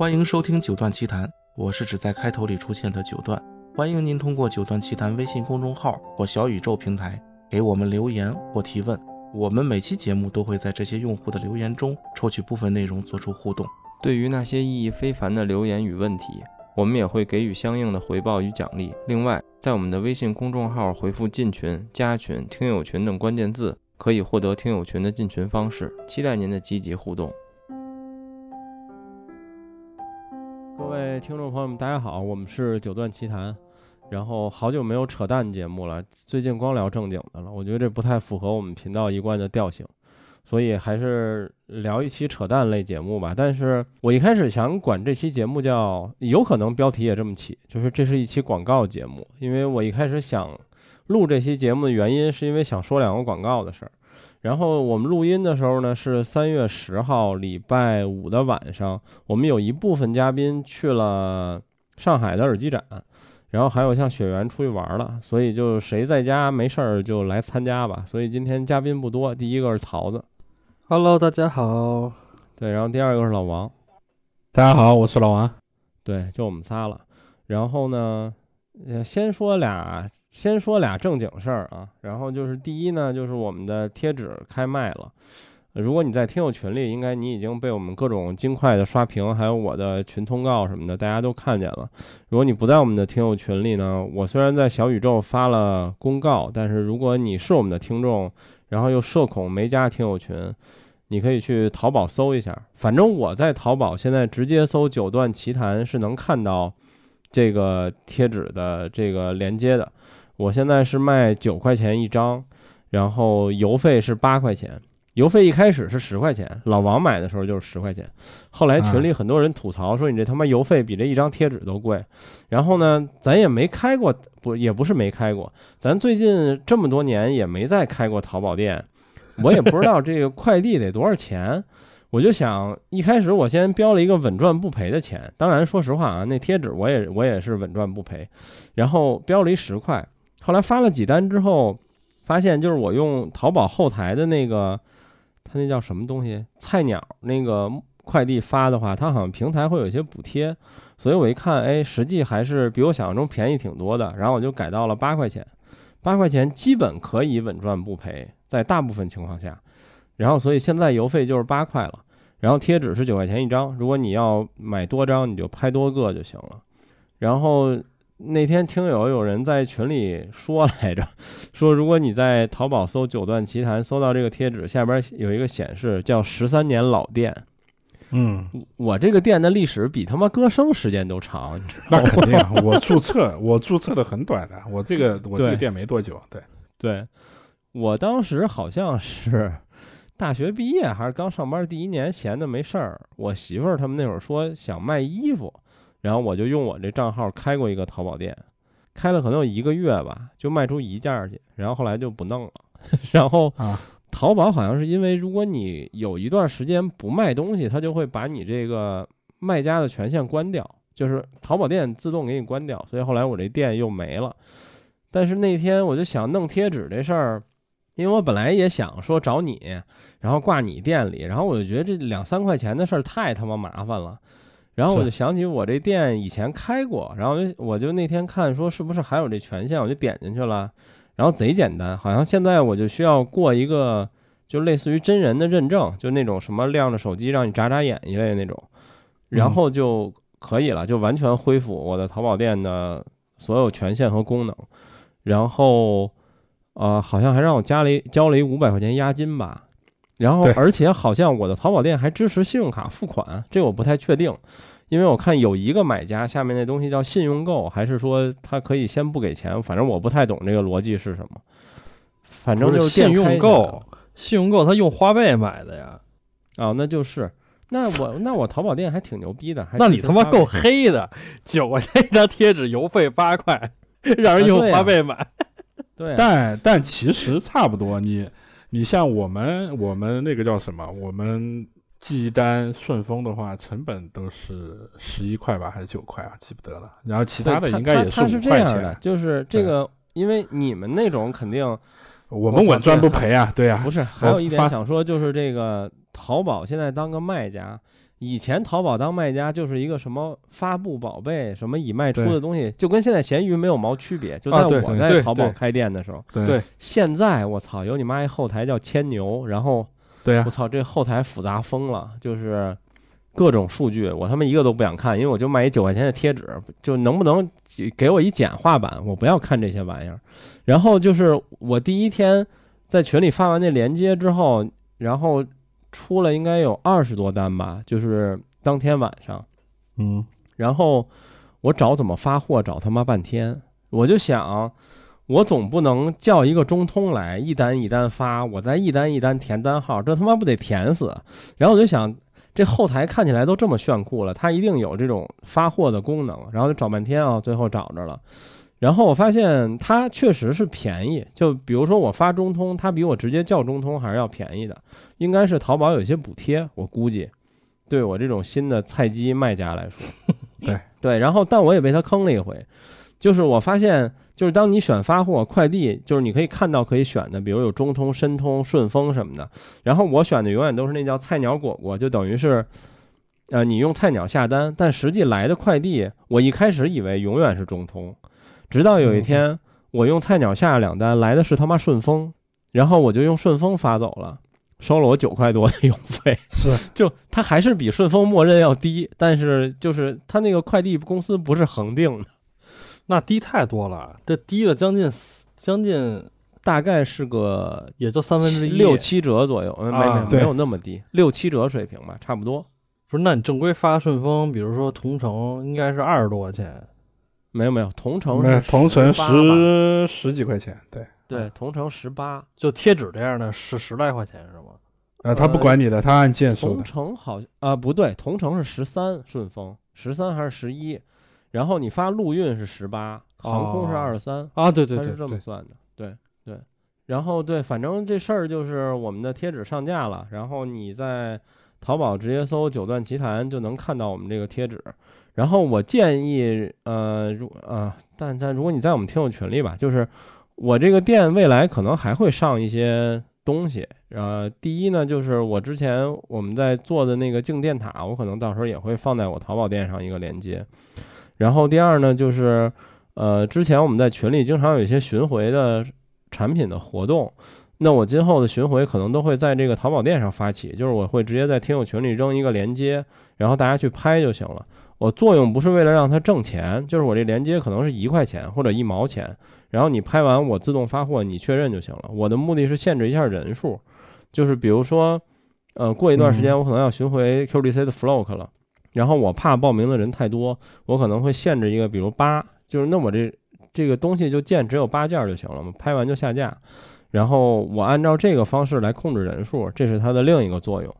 欢迎收听九段奇谈，我是只在开头里出现的九段。欢迎您通过九段奇谈微信公众号或小宇宙平台给我们留言或提问，我们每期节目都会在这些用户的留言中抽取部分内容做出互动。对于那些意义非凡的留言与问题，我们也会给予相应的回报与奖励。另外，在我们的微信公众号回复“进群”“加群”“听友群”等关键字，可以获得听友群的进群方式。期待您的积极互动。听众朋友们，大家好，我们是九段奇谈。然后好久没有扯淡节目了，最近光聊正经的了，我觉得这不太符合我们频道一贯的调性，所以还是聊一期扯淡类节目吧。但是我一开始想管这期节目叫，有可能标题也这么起，就是这是一期广告节目，因为我一开始想录这期节目的原因，是因为想说两个广告的事儿。然后我们录音的时候呢，是三月十号礼拜五的晚上，我们有一部分嘉宾去了上海的耳机展，然后还有像雪原出去玩了，所以就谁在家没事儿就来参加吧。所以今天嘉宾不多，第一个是桃子，Hello，大家好，对，然后第二个是老王，大家好，我是老王，对，就我们仨了。然后呢，呃，先说俩。先说俩正经事儿啊，然后就是第一呢，就是我们的贴纸开卖了。如果你在听友群里，应该你已经被我们各种金块的刷屏，还有我的群通告什么的，大家都看见了。如果你不在我们的听友群里呢，我虽然在小宇宙发了公告，但是如果你是我们的听众，然后又社恐没加听友群，你可以去淘宝搜一下。反正我在淘宝现在直接搜“九段奇谈”是能看到这个贴纸的这个连接的。我现在是卖九块钱一张，然后邮费是八块钱。邮费一开始是十块钱，老王买的时候就是十块钱。后来群里很多人吐槽说：“你这他妈邮费比这一张贴纸都贵。”然后呢，咱也没开过，不也不是没开过，咱最近这么多年也没再开过淘宝店，我也不知道这个快递得多少钱。我就想一开始我先标了一个稳赚不赔的钱，当然说实话啊，那贴纸我也我也是稳赚不赔，然后标了一十块。后来发了几单之后，发现就是我用淘宝后台的那个，它那叫什么东西？菜鸟那个快递发的话，它好像平台会有一些补贴，所以我一看，哎，实际还是比我想象中便宜挺多的。然后我就改到了八块钱，八块钱基本可以稳赚不赔，在大部分情况下。然后所以现在邮费就是八块了，然后贴纸是九块钱一张，如果你要买多张，你就拍多个就行了。然后。那天听友有人在群里说来着，说如果你在淘宝搜“九段奇谈”，搜到这个贴纸下边有一个显示叫“十三年老店”。嗯，我这个店的历史比他妈歌声时间都长。那肯定，我注册我注册的很短的，我这个我这个店没多久。对对，我当时好像是大学毕业还是刚上班第一年，闲的没事儿，我媳妇儿他们那会儿说想卖衣服。然后我就用我这账号开过一个淘宝店，开了可能有一个月吧，就卖出一件去，然后后来就不弄了。然后啊，淘宝好像是因为如果你有一段时间不卖东西，它就会把你这个卖家的权限关掉，就是淘宝店自动给你关掉。所以后来我这店又没了。但是那天我就想弄贴纸这事儿，因为我本来也想说找你，然后挂你店里，然后我就觉得这两三块钱的事儿太他妈麻烦了。然后我就想起我这店以前开过，然后我就我就那天看说是不是还有这权限，我就点进去了，然后贼简单，好像现在我就需要过一个就类似于真人的认证，就那种什么亮着手机让你眨眨眼一类的那种，然后就可以了，就完全恢复我的淘宝店的所有权限和功能，然后呃好像还让我加了一交了一五百块钱押金吧。然后，而且好像我的淘宝店还支持信用卡付款，这我不太确定，因为我看有一个买家下面那东西叫信用购，还是说他可以先不给钱？反正我不太懂这个逻辑是什么。反正就是信用购，信用购他用花呗买的呀。哦，那就是，那我那我淘宝店还挺牛逼的。那你他妈够黑的，九块钱一张贴纸，邮费八块，让人用花呗买。对，但但其实差不多你。你像我们，我们那个叫什么？我们寄单顺丰的话，成本都是十一块吧，还是九块啊？记不得了。然后其他的应该也是五块钱。就是这个，因为你们那种肯定，我们稳赚不赔啊，对啊。不是，还有一点想说，就是这个淘宝现在当个卖家，以前淘宝当卖家就是一个什么发布宝贝，什么已卖出的东西，就跟现在闲鱼没有毛区别。就在我在淘宝开店的时候，对对现在我操，有你妈一后台叫牵牛，然后对呀我，操，这后台复杂疯了，就是各种数据，我他妈一个都不想看，因为我就卖一九块钱的贴纸，就能不能给我一简化版？我不要看这些玩意儿。然后就是我第一天在群里发完那链接之后，然后出了应该有二十多单吧，就是当天晚上，嗯，然后我找怎么发货，找他妈半天，我就想，我总不能叫一个中通来一单一单发，我再一单一单填单号，这他妈不得填死？然后我就想，这后台看起来都这么炫酷了，它一定有这种发货的功能，然后就找半天啊，最后找着了。然后我发现它确实是便宜，就比如说我发中通，它比我直接叫中通还是要便宜的，应该是淘宝有一些补贴，我估计，对我这种新的菜鸡卖家来说，对。对，然后但我也被他坑了一回，就是我发现，就是当你选发货快递，就是你可以看到可以选的，比如有中通、申通、顺丰什么的，然后我选的永远都是那叫菜鸟果果，就等于是。呃，你用菜鸟下单，但实际来的快递，我一开始以为永远是中通，直到有一天我用菜鸟下了两单，来的是他妈顺丰，然后我就用顺丰发走了，收了我九块多的邮费。是 就它还是比顺丰默认要低，但是就是它那个快递公司不是恒定的，那低太多了，这低了将近将近大概是个也就三分之一，六七折左右，呃没啊没有那么低，六七折水平吧，差不多。不是？那你正规发顺丰，比如说同城，应该是二十多块钱。没有没有，同城是同城18吧十十几块钱，对，对，同城十八，就贴纸这样的是十来块钱是吗？呃，他不管你的，他按件收同，城好啊、不对，同城是十三，顺丰十三还是十一？然后你发陆运是十八，航空是哦二十三，啊，对对它是这么对对，算的，对对。然后对，反正这事儿就是我们的贴纸上架了，然后你在淘宝直接搜“九段奇谈”就能看到我们这个贴纸。然后我建议，呃，如啊、但但如果你在我们听友群里吧，就是我这个店未来可能还会上一些东西。呃，第一呢，就是我之前我们在做的那个静电塔，我可能到时候也会放在我淘宝店上一个链接。然后第二呢，就是呃，之前我们在群里经常有一些巡回的产品的活动，那我今后的巡回可能都会在这个淘宝店上发起，就是我会直接在听友群里扔一个链接，然后大家去拍就行了。我作用不是为了让它挣钱，就是我这链接可能是一块钱或者一毛钱，然后你拍完我自动发货，你确认就行了。我的目的是限制一下人数，就是比如说，呃，过一段时间我可能要巡回 QDC 的 Flock 了，然后我怕报名的人太多，我可能会限制一个，比如八，就是那我这这个东西就件只有八件就行了嘛，拍完就下架。然后我按照这个方式来控制人数，这是它的另一个作用。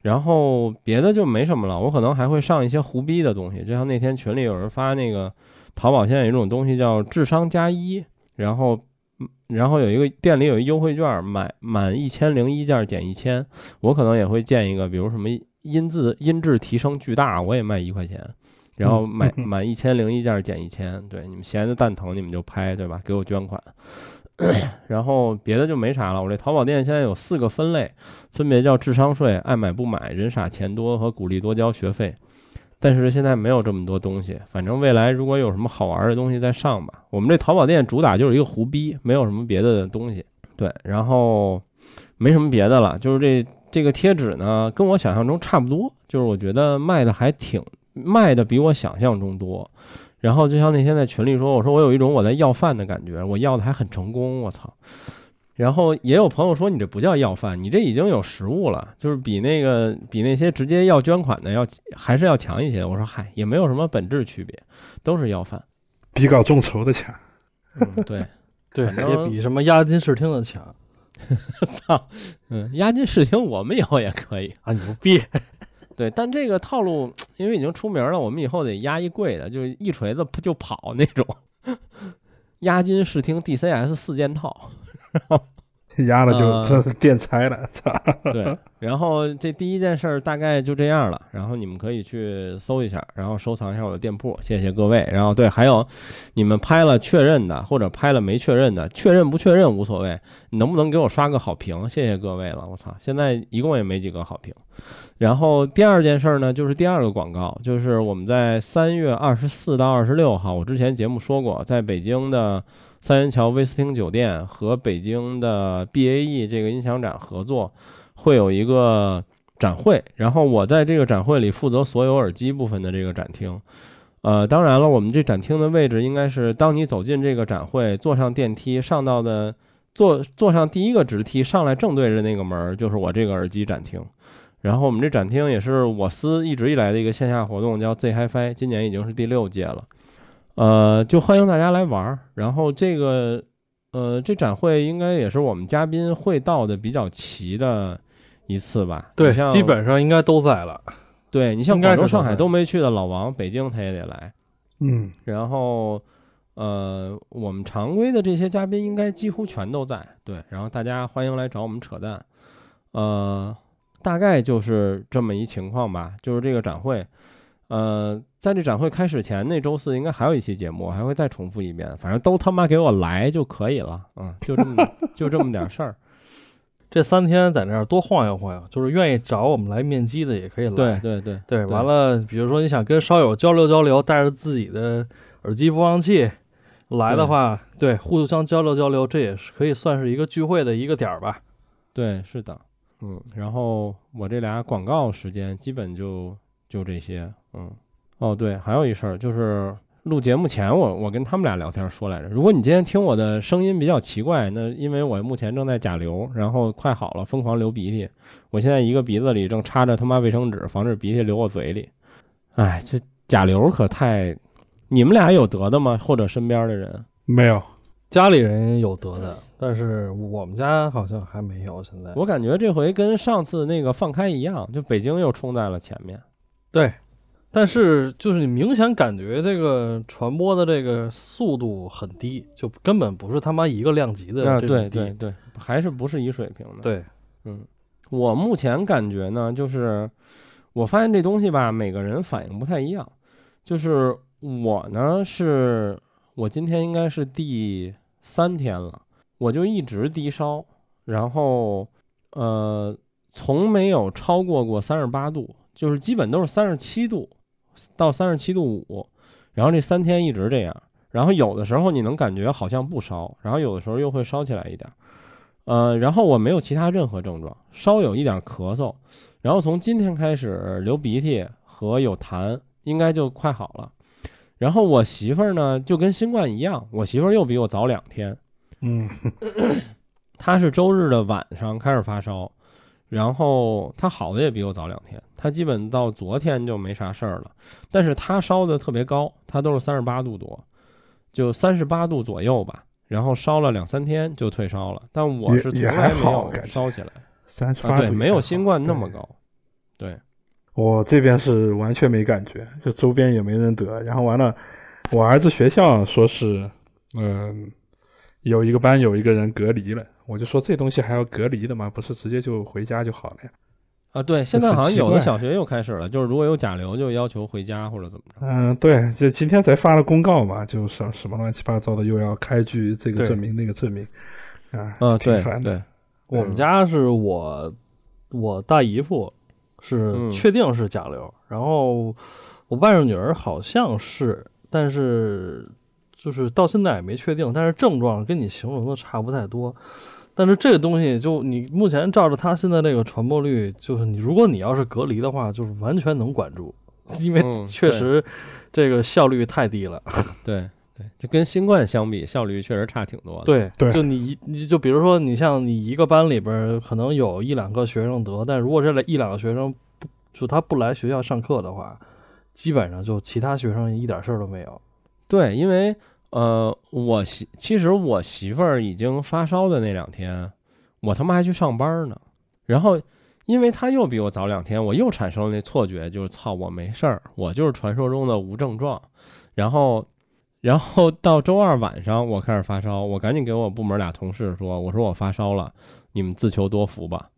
然后别的就没什么了，我可能还会上一些胡逼的东西，就像那天群里有人发那个淘宝现在有一种东西叫智商加一，然后嗯然后有一个店里有一优惠券，买满一千零一件减一千，我可能也会建一个，比如什么音字音质提升巨大，我也卖一块钱。然后买满一千零一件减一千，对你们闲的蛋疼你们就拍，对吧？给我捐款。然后别的就没啥了。我这淘宝店现在有四个分类，分别叫智商税、爱买不买、人傻钱多和鼓励多交学费。但是现在没有这么多东西，反正未来如果有什么好玩的东西再上吧。我们这淘宝店主打就是一个胡逼，没有什么别的东西。对，然后没什么别的了，就是这这个贴纸呢，跟我想象中差不多，就是我觉得卖的还挺卖的比我想象中多。然后就像那天在群里说，我说我有一种我在要饭的感觉，我要的还很成功，我操！然后也有朋友说你这不叫要饭，你这已经有实物了，就是比那个比那些直接要捐款的要还是要强一些。我说嗨，也没有什么本质区别，都是要饭。比搞众筹的强。嗯，对，对，反正也比什么押金试听的强 操，嗯，押金试听我们以后也可以。啊！牛逼！对，但这个套路因为已经出名了，我们以后得压一贵的，就一锤子就跑那种。押金试听 DCS 四件套，压了就呃这店拆了，操！对，然后这第一件事儿大概就这样了，然后你们可以去搜一下，然后收藏一下我的店铺，谢谢各位。然后对，还有你们拍了确认的，或者拍了没确认的，确认不确认无所谓，你能不能给我刷个好评？谢谢各位了，我操，现在一共也没几个好评。然后第二件事儿呢，就是第二个广告，就是我们在三月二十四到二十六号，我之前节目说过，在北京的三元桥威斯汀酒店和北京的 BAE 这个音响展合作。会有一个展会，然后我在这个展会里负责所有耳机部分的这个展厅。呃，当然了，我们这展厅的位置应该是，当你走进这个展会，坐上电梯上到的，坐坐上第一个直梯上来，正对着那个门就是我这个耳机展厅。然后我们这展厅也是我司一直以来的一个线下活动，叫 Z HiFi，今年已经是第六届了。呃，就欢迎大家来玩儿。然后这个，呃，这展会应该也是我们嘉宾会到的比较齐的。一次吧，对，基本上应该都在了。对你像广州、上海都没去的老王，北京他也得来。嗯，然后呃，我们常规的这些嘉宾应该几乎全都在。对，然后大家欢迎来找我们扯淡。呃，大概就是这么一情况吧。就是这个展会，呃，在这展会开始前那周四应该还有一期节目，还会再重复一遍。反正都他妈给我来就可以了。嗯，就这么 就这么点事儿。这三天在那儿多晃悠晃悠，就是愿意找我们来面基的也可以来。对对对对，完了，比如说你想跟烧友交流交流，带着自己的耳机播放器来的话，对，互相交流交流，这也是可以算是一个聚会的一个点儿吧。对，是的，嗯，然后我这俩广告时间基本就就这些，嗯，哦对，还有一事儿就是。录节目前，我我跟他们俩聊天说来着，如果你今天听我的声音比较奇怪，那因为我目前正在甲流，然后快好了，疯狂流鼻涕，我现在一个鼻子里正插着他妈卫生纸，防止鼻涕流我嘴里。哎，这甲流可太……你们俩有得的吗？或者身边的人没有？家里人有得的，但是我们家好像还没有。现在我感觉这回跟上次那个放开一样，就北京又冲在了前面。对。但是，就是你明显感觉这个传播的这个速度很低，就根本不是他妈一个量级的。啊，对对对，还是不是一水平的。对，嗯，我目前感觉呢，就是我发现这东西吧，每个人反应不太一样。就是我呢，是我今天应该是第三天了，我就一直低烧，然后呃，从没有超过过三十八度，就是基本都是三十七度。到三十七度五，然后这三天一直这样，然后有的时候你能感觉好像不烧，然后有的时候又会烧起来一点，呃，然后我没有其他任何症状，稍有一点咳嗽，然后从今天开始流鼻涕和有痰，应该就快好了。然后我媳妇儿呢，就跟新冠一样，我媳妇儿又比我早两天，嗯，她是周日的晚上开始发烧。然后她好的也比我早两天，他基本到昨天就没啥事儿了，但是他烧的特别高，他都是三十八度多，就三十八度左右吧，然后烧了两三天就退烧了，但我是从来没有烧起来，三十八对，没有新冠那么高，对，我这边是完全没感觉，就周边也没人得，然后完了，我儿子学校说是，嗯，有一个班有一个人隔离了。我就说这东西还要隔离的吗？不是直接就回家就好了呀？啊，对，现在好像有的小学又开始了，就是如果有甲流，就要求回家或者怎么着。嗯，对，就今天才发了公告嘛，就什什么乱七八糟的，又要开具这个证明那个证明，啊，嗯，对对。我们家是我我大姨夫是确定是甲流，然后我外甥女儿好像是，但是。就是到现在也没确定，但是症状跟你形容的差不太多。但是这个东西，就你目前照着它现在这个传播率，就是你如果你要是隔离的话，就是完全能管住，因为确实这个效率太低了。对对，就跟新冠相比，效率确实差挺多的。对对，就你你就比如说，你像你一个班里边可能有一两个学生得，但如果这一两个学生不就他不来学校上课的话，基本上就其他学生一点事儿都没有。对，因为。呃，我媳其实我媳妇儿已经发烧的那两天，我他妈还去上班呢。然后，因为她又比我早两天，我又产生了那错觉，就是操，我没事儿，我就是传说中的无症状。然后，然后到周二晚上我开始发烧，我赶紧给我部门俩同事说，我说我发烧了，你们自求多福吧。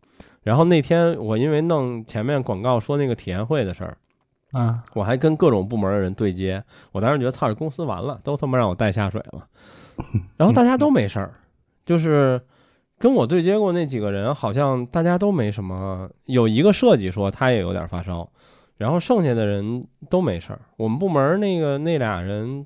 然后那天我因为弄前面广告说那个体验会的事儿，啊，我还跟各种部门的人对接，我当时觉得操，这公司完了，都他妈让我带下水了。然后大家都没事儿，就是跟我对接过那几个人，好像大家都没什么。有一个设计说他也有点发烧，然后剩下的人都没事儿。我们部门那个那俩人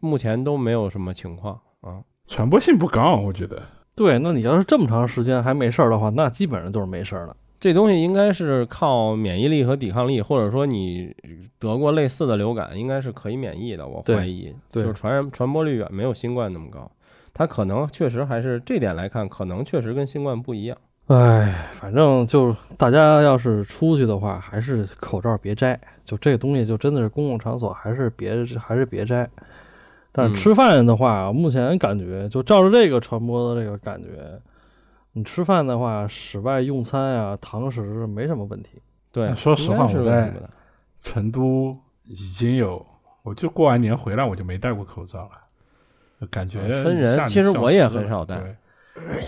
目前都没有什么情况啊。传播性不高，我觉得。对，那你要是这么长时间还没事儿的话，那基本上都是没事儿了。这东西应该是靠免疫力和抵抗力，或者说你得过类似的流感，应该是可以免疫的。我怀疑，就是传染传播率远没有新冠那么高。它可能确实还是这点来看，可能确实跟新冠不一样。哎，反正就大家要是出去的话，还是口罩别摘。就这个东西，就真的是公共场所，还是别还是别摘。但是嗯吃饭的话，目前感觉就照着这个传播的这个感觉，你吃饭的话，室外用餐呀、堂食没什么问题。对，说实话我在。成都已经有，我就过完年回来我就没戴过口罩了，感觉分人其实我也很少戴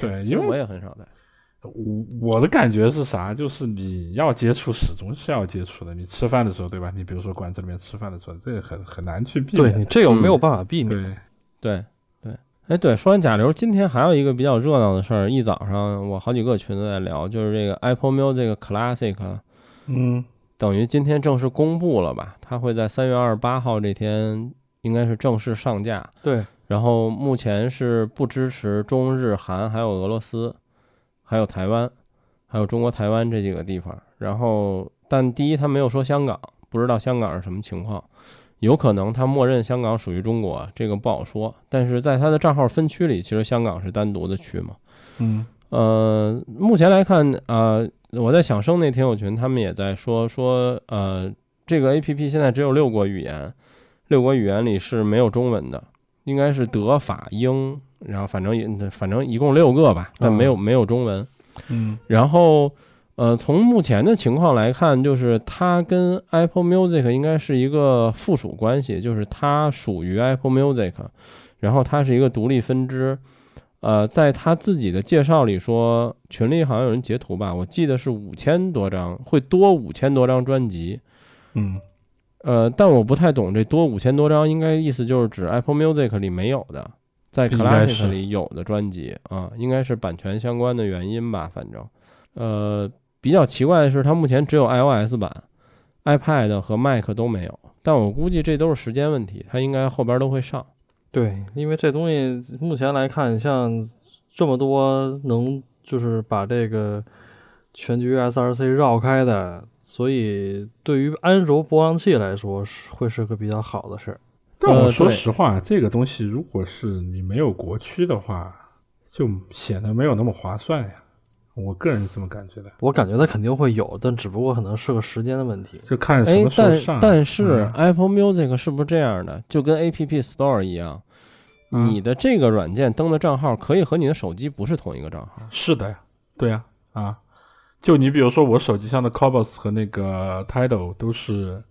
对，因为我也很少戴。我我的感觉是啥？就是你要接触，始终是要接触的。你吃饭的时候，对吧？你比如说馆子里面吃饭的时候，这个很很难去避免。对你这个没有嗯办法避免。对，哎对，说完甲流，今天还有一个比较热闹的事儿，一早上我好几个群都在聊，就是这个 Apple Music Classic。嗯，等于今天正式公布了吧？它会在三月二十八号这天应该是正式上架。对，然后目前是不支持中日韩，还有俄罗斯，还有台湾，还有中国台湾这几个地方。然后，但第一，他没有说香港，不知道香港是什么情况，有可能他默认香港属于中国，这个不好说。但是在他的账号分区里，其实香港是单独的区嘛。嗯，呃，目前来看，呃，我在响声那听友群，他们也在说说，呃，这个 A P P 现在只有六国语言，六国语言里是没有中文的，应该是德法英，然后反正也反正一共六个吧，但没有没有中文。嗯，然后，呃，从目前的情况来看，就是它跟 Apple Music 应该是一个附属关系，就是它属于 Apple Music，然后它是一个独立分支。呃，在他自己的介绍里说，群里好像有人截图吧，我记得是五千多张，会多五千多张专辑。嗯，呃，但我不太懂这多五千多张，应该意思就是指 Apple Music 里没有的，在 Classic 里有的专辑啊，应该是版权相关的原因吧，反正，呃，比较奇怪的是，它目前只有 iOS 版，iPad 和 Mac 都没有，但我估计这都是时间问题，它应该后边都会上。对，因为这东西目前来看，像这么多能就是把这个全局 SRC 绕开的，所以对于安卓播放器来说是会是个比较好的事儿。但我说实话，这个东西如果是你没有国区的话，就显得没有那么划算呀。我个人是这么感觉的，我感觉它肯定会有，但只不过可能是个时间的问题。就看什哎么，时候但上。但是嗯 Apple Music 是不是这样的？就跟 App Store 一样，嗯你的这个软件登的账号可以和你的手机不是同一个账号。是的呀，对呀，啊，就你比如说我手机上的 Cobos 和那个 Tidal 都是，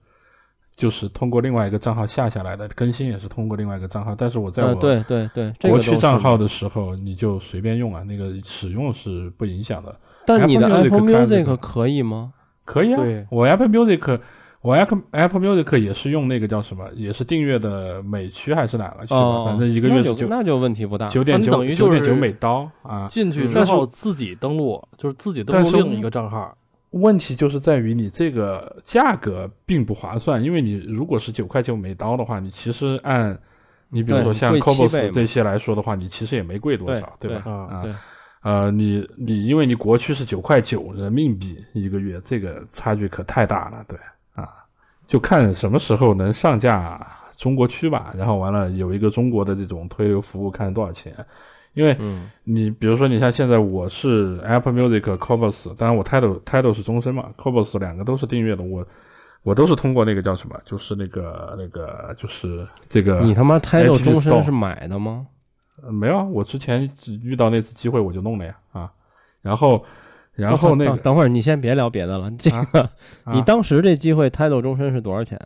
就是通过另外一个账号下下来的，更新也是通过另外一个账号，但是我在呃，我对对对，这个国区账号的时候，你就随便用啊，那个使用是不影响的。但你的 Apple Music 可以吗？可以啊，我 Apple Music，我 Apple Apple Music 也是用那个叫什么，也是订阅的美区还是哪个区反正一个月九就那就问题不大。那九点九等于九点九美刀啊。进去之后自己登录，就是自己登录另一个账号。问题就是在于你这个价格并不划算，因为你如果是九块九美刀的话，你其实按你比如说像 Cobos 这些来说的话，你其实也没贵多少，对吧？对啊对，呃，你你因为你国区是九块九人民币一个月，这个差距可太大了，对啊，就看什么时候能上架中国区吧，然后完了有一个中国的这种推流服务，看多少钱。因为嗯你比如说，你像现在我是 Apple Music、Cobos，当然我 Title Title 是终身嘛，Cobos 两个都是订阅的，我我都是通过那个叫什么，就是那个那个就是这个你他妈 App 终身是买的吗？呃没有啊，我之前只遇到那次机会我就弄了呀啊，然后然后那个等等会儿你先别聊别的了，这个啊你当时这机会 title 终身是多少钱？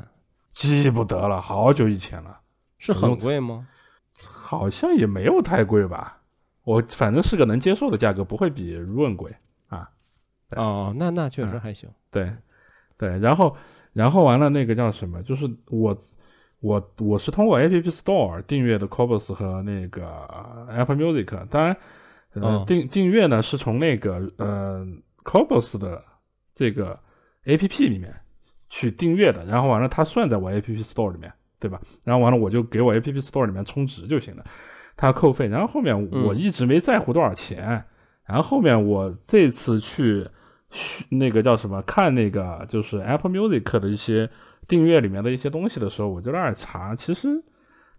记不得了，好久以前了，是很贵吗？好像也没有太贵吧，我反正是个能接受的价格，不会比 Run 贵啊。哦，那那确实还行。对，对，然后然后完了那个叫什么？就是我我我是通过 App Store 订阅的 Cobos 和那个 Apple Music，当然，呃，订订阅呢是从那个呃 Cobos 的这个 App 里面去订阅的，然后完了它算在我 App Store 里面，对吧？然后完了我就给我 App Store 里面充值就行了，它扣费。然后后面我一直没在乎多少钱，然后后面我这次去。那个叫什么？看那个就是 Apple Music 的一些订阅里面的一些东西的时候，我就在那儿查，其实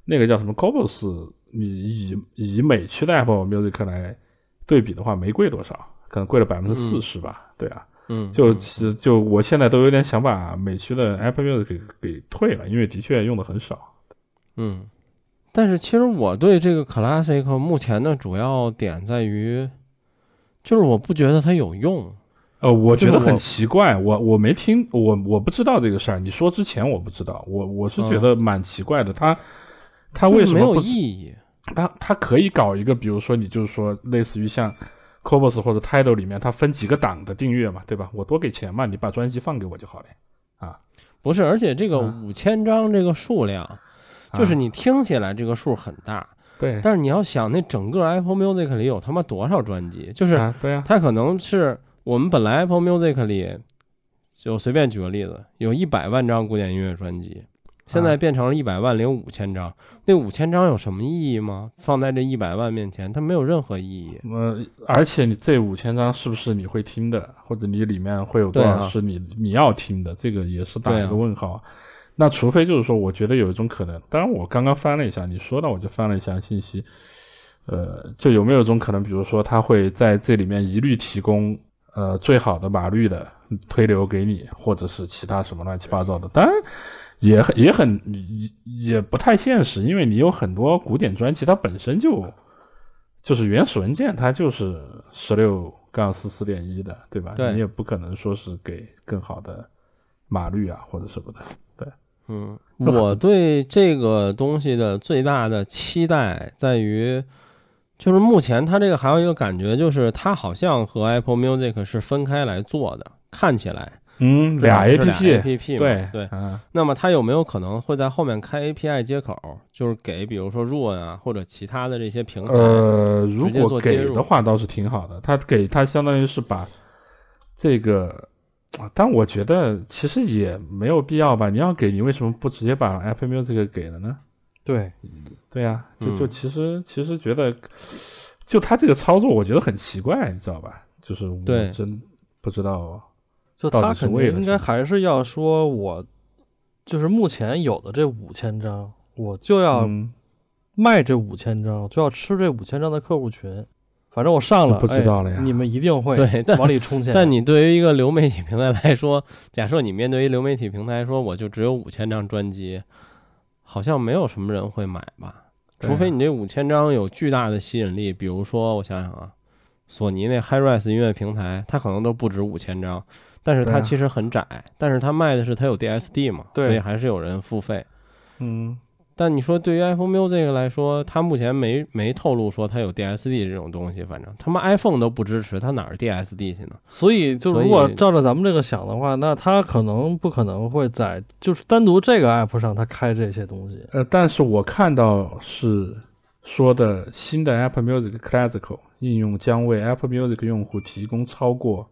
那个叫什么 c o b o s 你以以美区的 Apple Music 来对比的话，没贵多少，可能贵了百分之四十吧。对啊，嗯，就其实就我现在都有点想把美区的 Apple Music 给给退了，因为的确用的很少。嗯，但是其实我对这个 Classic 目前的主要点在于，就是我不觉得它有用。呃，我觉得很奇怪，我我没听，我我不知道这个事儿。你说之前我不知道，我我是觉得蛮奇怪的。它它为什么没有意义？它它可以搞一个，比如说你就是说类似于像 c o b o s 或者 Tidal 里面，它分几个档的订阅嘛，对吧？我多给钱嘛，你把专辑放给我就好了。啊，不是，而且这个五千张这个数量，就是你听起来这个数很大，对。但是你要想，那整个 Apple Music 里有他妈多少专辑？就是对呀，它可能是。我们本来 Apple Music 里，就随便举个例子，有一百万张古典音乐专辑，现在变成了一百万零五千张。那五千张有什么意义吗？放在这一百万面前，它没有任何意义。呃，而且你这五千张是不是你会听的，或者你里面会有多少是你你要听的？这个也是打一个问号。那除非就是说，我觉得有一种可能，当然我刚刚翻了一下，你说的我就翻了一下信息，呃，就有没有一种可能，比如说他会在这里面一律提供。呃，最好的码率的推流给你，或者是其他什么乱七八糟的，当然也很也很也也不太现实，因为你有很多古典专辑，它本身就就是原始文件，它就是十六杠四四点一的，对吧？对，你也不可能说是给更好的码率啊，或者什么的。对，嗯，我对这个东西的最大的期待在于。就是目前它这个还有一个感觉，就是它好像和 Apple Music 是分开来做的，看起来，嗯，俩 A P P 对对。那么它有没有可能会在后面开 A P I 接口，就是给比如说 Roon 啊或者其他的这些平台，呃，如果给的话倒是挺好的。它给它相当于是把这个，但我觉得其实也没有必要吧。你要给你为什么不直接把 Apple Music 给了呢？对，对呀，就就其实其实觉得，就他这个操作，我觉得很奇怪，你知道吧？就是我真不知道，就他肯定应该还是要说，我就是目前有的这五千张，我就要卖这五千张，就要吃这五千张的客户群。反正我上了，不知道了呀。你们一定会对往里充钱。但你对于一个流媒体平台来说，假设你面对于流媒体平台说，我就只有五千张专辑。好像没有什么人会买吧，除非你这五千张有巨大的吸引力。比如说，我想想啊，索尼那 HiRes 音乐平台，它可能都不止五千张，但是它其实很窄，但是它卖的是它有 DSD 嘛，所以还是有人付费。嗯。但你说对于 Apple Music 来说，它目前没没透露说它有 DSD 这种东西，反正他妈 iPhone 都不支持，它哪儿 DSD 去呢？所以就如果照着咱们这个想的话，那它可能不可能会在就是单独这个 App 上它开这些东西。呃，但是我看到是说的新的 Apple Music Classical 应用将为 Apple Music 用户提供超过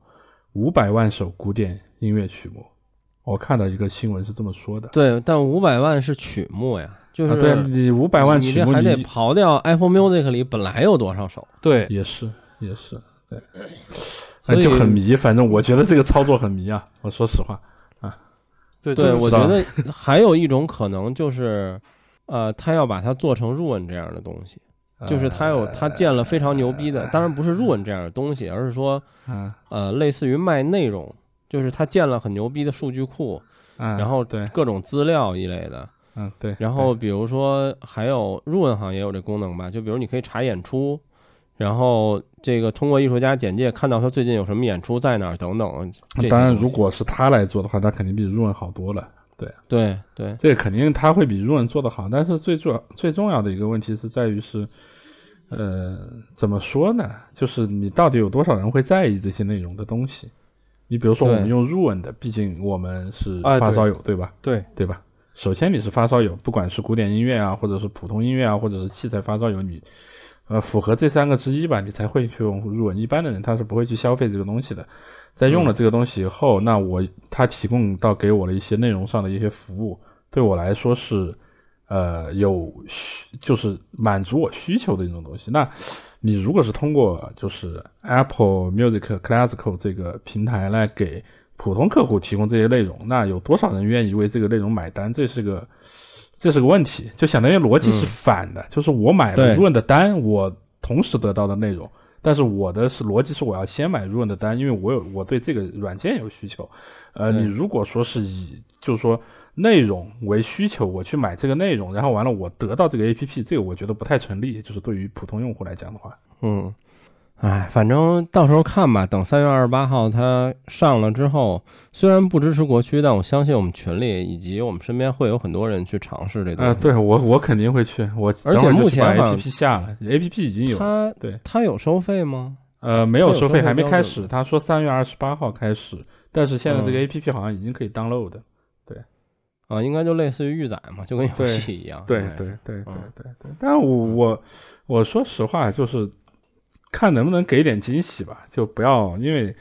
五百万首古典音乐曲目。我看到一个新闻是这么说的。对，但五百万是曲目呀。就是对你五百万，你这还得刨掉 Apple Music 里本来有多少首？对，也是也是，对，所以就很迷。反正我觉得这个操作很迷啊，我说实话啊。对对，我觉得还有一种可能就是，呃，他要把它做成 Roon 这样的东西，就是他有他建了非常牛逼的，当然不是 Roon 这样的东西，而是说，呃，类似于卖内容，就是他建了很牛逼的数据库，然后对各种资料一类的。嗯，对。然后比如说还有入文好像也有这功能吧，就比如你可以查演出，然后这个通过艺术家简介看到他最近有什么演出在哪儿等等。当然，如果是他来做的话，他肯定比入文好多了。对，对，对，这肯定他会比入文做的好。但是最重要、最重要的一个问题是在于是，呃，怎么说呢？就是你到底有多少人会在意这些内容的东西？你比如说我们用入文的，毕竟我们是哎发烧友，对吧？对对吧？首先你是发烧友，不管是古典音乐啊，或者是普通音乐啊，或者是器材发烧友，你呃符合这三个之一吧，你才会去用入文。一般的人他是不会去消费这个东西的。在用了这个东西以后，那我他提供到给我的一些内容上的一些服务，对我来说是呃有需就是满足我需求的一种东西。那你如果是通过就是 Apple Music Classical 这个平台来给普通客户提供这些内容，那有多少人愿意为这个内容买单？这是个这是个问题，就相当于逻辑是嗯反的，就是我买了 Run 的单，我同时得到的内容。但是我的是逻辑是我要先买 Run 的单，因为我有我对这个软件有需求。呃，你如果说是以就是说内容为需求，我去买这个内容，然后完了我得到这个 A P P，这个我觉得不太成立。就是对于普通用户来讲的话，嗯，哎，反正到时候看吧。等三月二十八号它上了之后，虽然不支持国区，但我相信我们群里以及我们身边会有很多人去尝试这个啊、西。对我我肯定会去，我而且目前 APP 下了，A P P 已经有，它对，它有收费吗？呃，没有收费还没开始。他说三月二十八号开始，但是现在这个嗯 A P P 好像已经可以 download 的。啊，应该就类似于预载嘛，就跟游戏一样。对对对对嗯对对，但我我我说实话，就是看能不能给点惊喜吧，就不要因为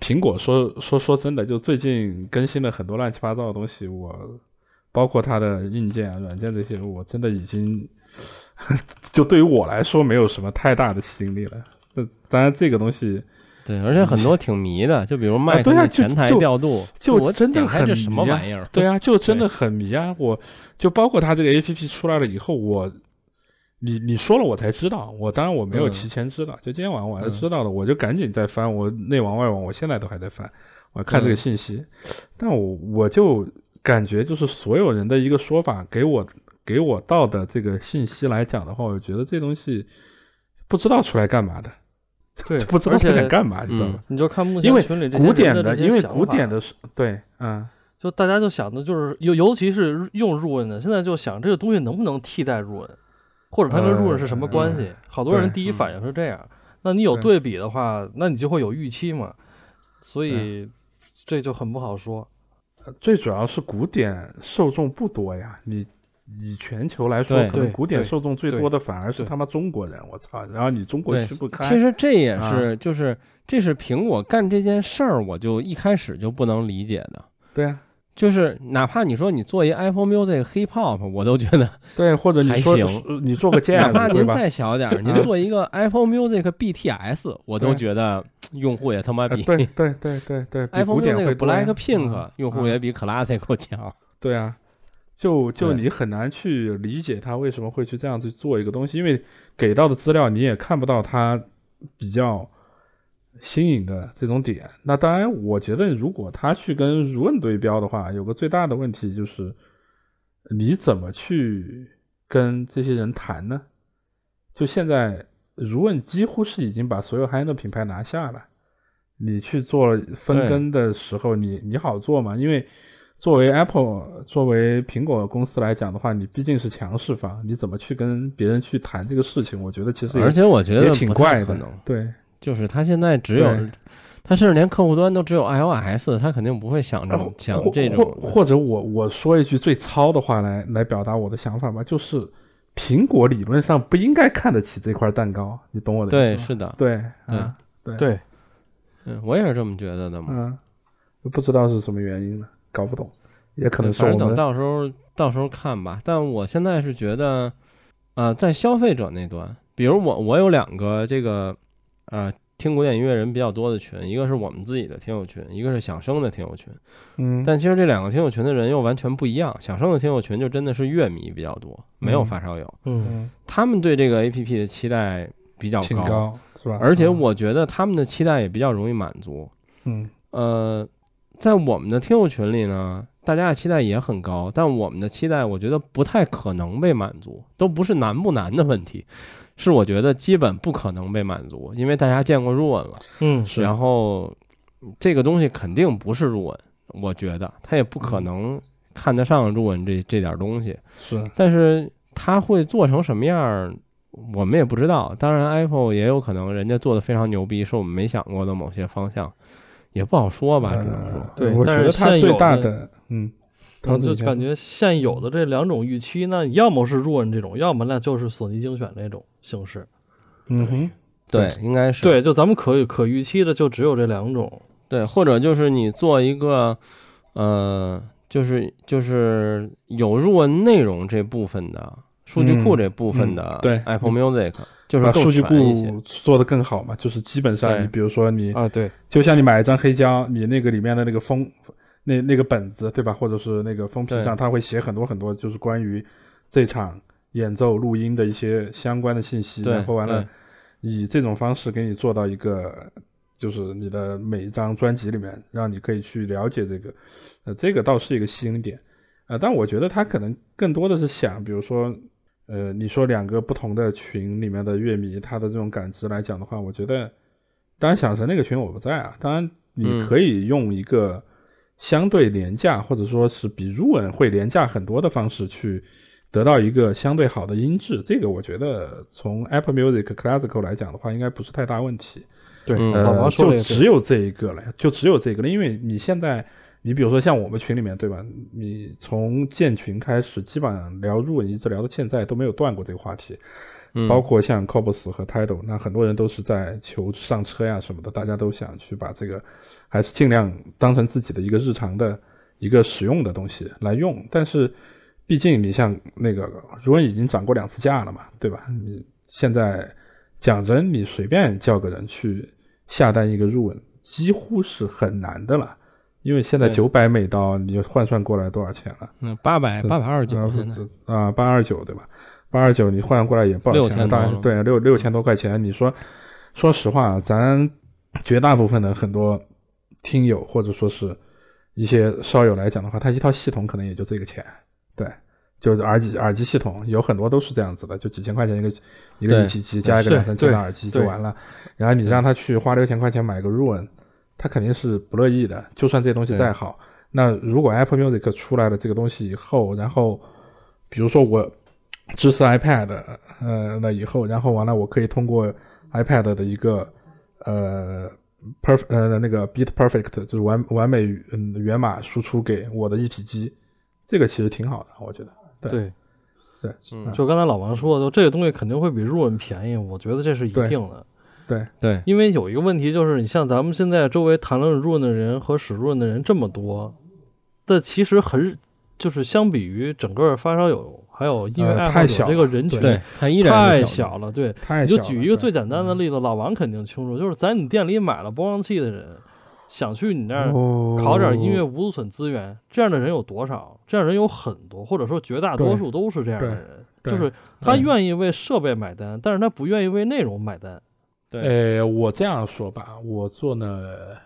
苹果说说说真的，就最近更新了很多乱七八糟的东西，我包括它的硬件啊、软件这些，我真的已经 就对于我来说没有什么太大的吸引力了。那当然，这个东西对，而且很多挺迷的，就比如麦克对啊就那前台就调度，就我真的很什么玩意儿？对啊，就真的很迷啊！我就包括它这个 A P P 出来了以后，我你你说了我才知道，我当然我没有嗯提前知道，就今天晚上我还是嗯知道的，我就赶紧在翻，我内网外网，我现在都还在翻，我看这个嗯信息，但我我就感觉就是所有人的一个说法给我给我到的这个信息来讲的话，我觉得这东西不知道出来干嘛的，对不知道他想干嘛，你知道嗯吗？你就看目因为前群里这些古典的的，因为古典的是对，嗯。就大家就想的就是，尤尤其是用入文的，现在就想这个东西能不能替代入文，或者它跟入文是什么关系？好多人第一反应是这样。那你有对对比的话，那你就会有预期嘛，所以这就很不好说。最主要是古典受众不多呀，你以全球来说，对可能古典受众最多的反而是他妈中国人，我操！然后你中国对区不，开，其实这也啊是，就是这是苹果干这件事儿，我就一开始就不能理解的。对啊，就是哪怕你说你做一 Apple Music Hip Hop，我都觉得，对，或者你说还行呃你做个哪 jazz，怕您？再小点儿，您嗯做一个 Apple Music BTS，我都觉得 用户也他妈呃比对对对对对，比 Apple 古典会 Music Blackpink 嗯用户嗯也比 Classical 强。对啊，就就你很难去理解他为什么会去这样去做一个东西，因为给到的资料你也看不到他比较新颖的这种点。那当然，我觉得如果他去跟如问对标的话，有个最大的问题就是你怎么去跟这些人谈呢？就现在，如问几乎是已经把所有 n d 品牌拿下了。你去做分对羹的时候，你你好做吗？因为作为 Apple 作为苹果公司来讲的话，你毕竟是强势方，你怎么去跟别人去谈这个事情？我觉得其实而且我觉也挺得不太怪的能，，对就是他现在只有，他甚至连客户端都只有 iOS，他肯定不会想这啊种想这种或或者我我说一句最糙的话来来表达我的想法吧，就是苹果理论上不应该看得起这块蛋糕，你懂我的，意思吗？是的，对对啊对对，嗯，我也是这么觉得的嘛。嗯，不知道是什么原因呢，搞不懂，也可对能是反正等到时候到时候看吧。但我现在是觉得，呃，在消费者那端，比如我我有两个这个呃听古典音乐人比较多的群，一个是我们自己的听友群，一个是响声的听友群。嗯，但其实这两个听友群的人又完全不一样。响声的听友群就真的是乐迷比较多，没有嗯发烧友，嗯，嗯他们对这个 A P P 的期待比较挺高是吧？而且嗯我觉得他们的期待也比较容易满足。嗯呃，在我们的听友群里呢，大家的期待也很高，但我们的期待我觉得不太可能被满足，都不是难不难的问题，是我觉得基本不可能被满足，因为大家见过入文了，嗯，是。然后这个东西肯定不是入文，我觉得他也不可嗯能看得上入文这这点东西，是。但是他会做成什么样儿，我们也不知道。当然，Apple 也有可能人家做的非常牛逼，是我们没想过的某些方向，也不好说吧，只能呃说。对我觉但是得它最现有的大的，嗯，我就感觉现有的这两种预期那，要么是 Ruin 这种，要么那就是索尼精选那种形式。嗯哼，对，应该是对，就咱们可可预期的就只有这两种。对，或者就是你做一个，呃，就是就是有入 n 内容这部分的数据库嗯这部分嗯的对 Apple Music，就是把数据。库做得更好嘛，就是基本上你比如说你啊，对，就像你买一张黑胶，你那个里面的那个封，那那个本子对吧，或者是那个封皮上，它会写很多很多，就是关于这场演奏录音的一些相关的信息，然后完了以这种方式给你做到一个，就是你的每一张专辑里面，让你可以去了解这个，呃，这个倒是一个吸引点，呃，但我觉得他可能更多的是想，比如说。呃，你说两个不同的群里面的乐迷，他的这种感知来讲的话，我觉得，当然想神那个群我不在啊，当然你嗯。可以用一个相对廉价、或者说是比入文会廉价很多的方式去得到一个相对好的音质，这个我觉得从 Apple Music Classical 来讲的话，应该不是太大问题。对，老王说的就只有这一个了，就只有这个了，因为你现在，你比如说像我们群里面，对吧？你从建群开始，基本上聊入文一直聊到现在都没有断过这个话题，嗯包括像 Cobos 和 Tidal，那很多人都是在求上车呀什么的，大家都想去把这个还是尽量当成自己的一个日常的一个使用的东西来用，但是毕竟你像那个如文已经涨过两次价了嘛，对吧？你现在讲真，你随便叫个人去下单一个入文，几乎是很难的了，因为现在九百美刀，你就换算过来多少钱了？嗯，八百八百二十九啊八二九对吧？八二九你换过来也不少钱了，6000当然对六六千多块钱。你说，说实话，咱绝大部分的很多听友或者说是一些烧友来讲的话，他一套系统可能也就这个钱，对，就是耳机耳机系统有很多都是这样子的，就几千块钱一个一个对一体机加一个两三千的耳机就完了，然后你让他去花六千块钱买个 Roon，他肯定是不乐意的，就算这东西再好。那如果 Apple Music 出来了这个东西以后，然后比如说我支持 iPad，呃，那以后，然后完了，我可以通过 iPad 的一个呃 perfect 呃那个 Beat Perfect，就是完完美嗯源码输出给我的一体机，这个其实挺好的，我觉得。对对，对，嗯就刚才老王说的，就这个东西肯定会比入文便宜，我觉得这是一定的。对，对，因为有一个问题就是，你像咱们现在周围谈论润的人和使润的人这么多，但其实很就是相比于整个发烧友还有音乐呃爱好者这个人群，对，它依然太是小了。对，太小了你就举一个最简单的嗯例子，老王肯定清楚，就是在你店里买了播放器的人，想去你那儿考点音乐无损资源，这样的人有多少？这样人有很多，或者说绝大多数都是这样的人，就是他愿意为设备买单，但是他不愿意为内容买单。对，呃，我这样说吧，我做呢，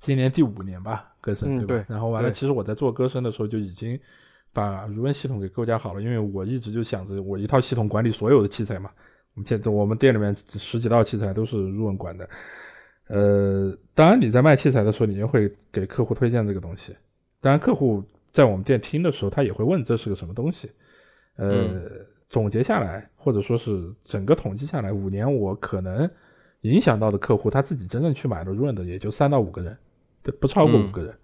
今年第五年吧，歌声、对吧？然后完了，其实我在做歌声的时候就已经把如文系统给构架好了，因为我一直就想着我一套系统管理所有的器材嘛。我们现在我们店里面十几套器材都是如文管的。呃，当然你在卖器材的时候，你也会给客户推荐这个东西。当然，客户在我们店听的时候，他也会问这是个什么东西。呃，嗯总结下来，或者说是整个统计下来，五年我可能影响到的客户，他自己真正去买了 Run 的也就三到五个人，对，不超过嗯五个人。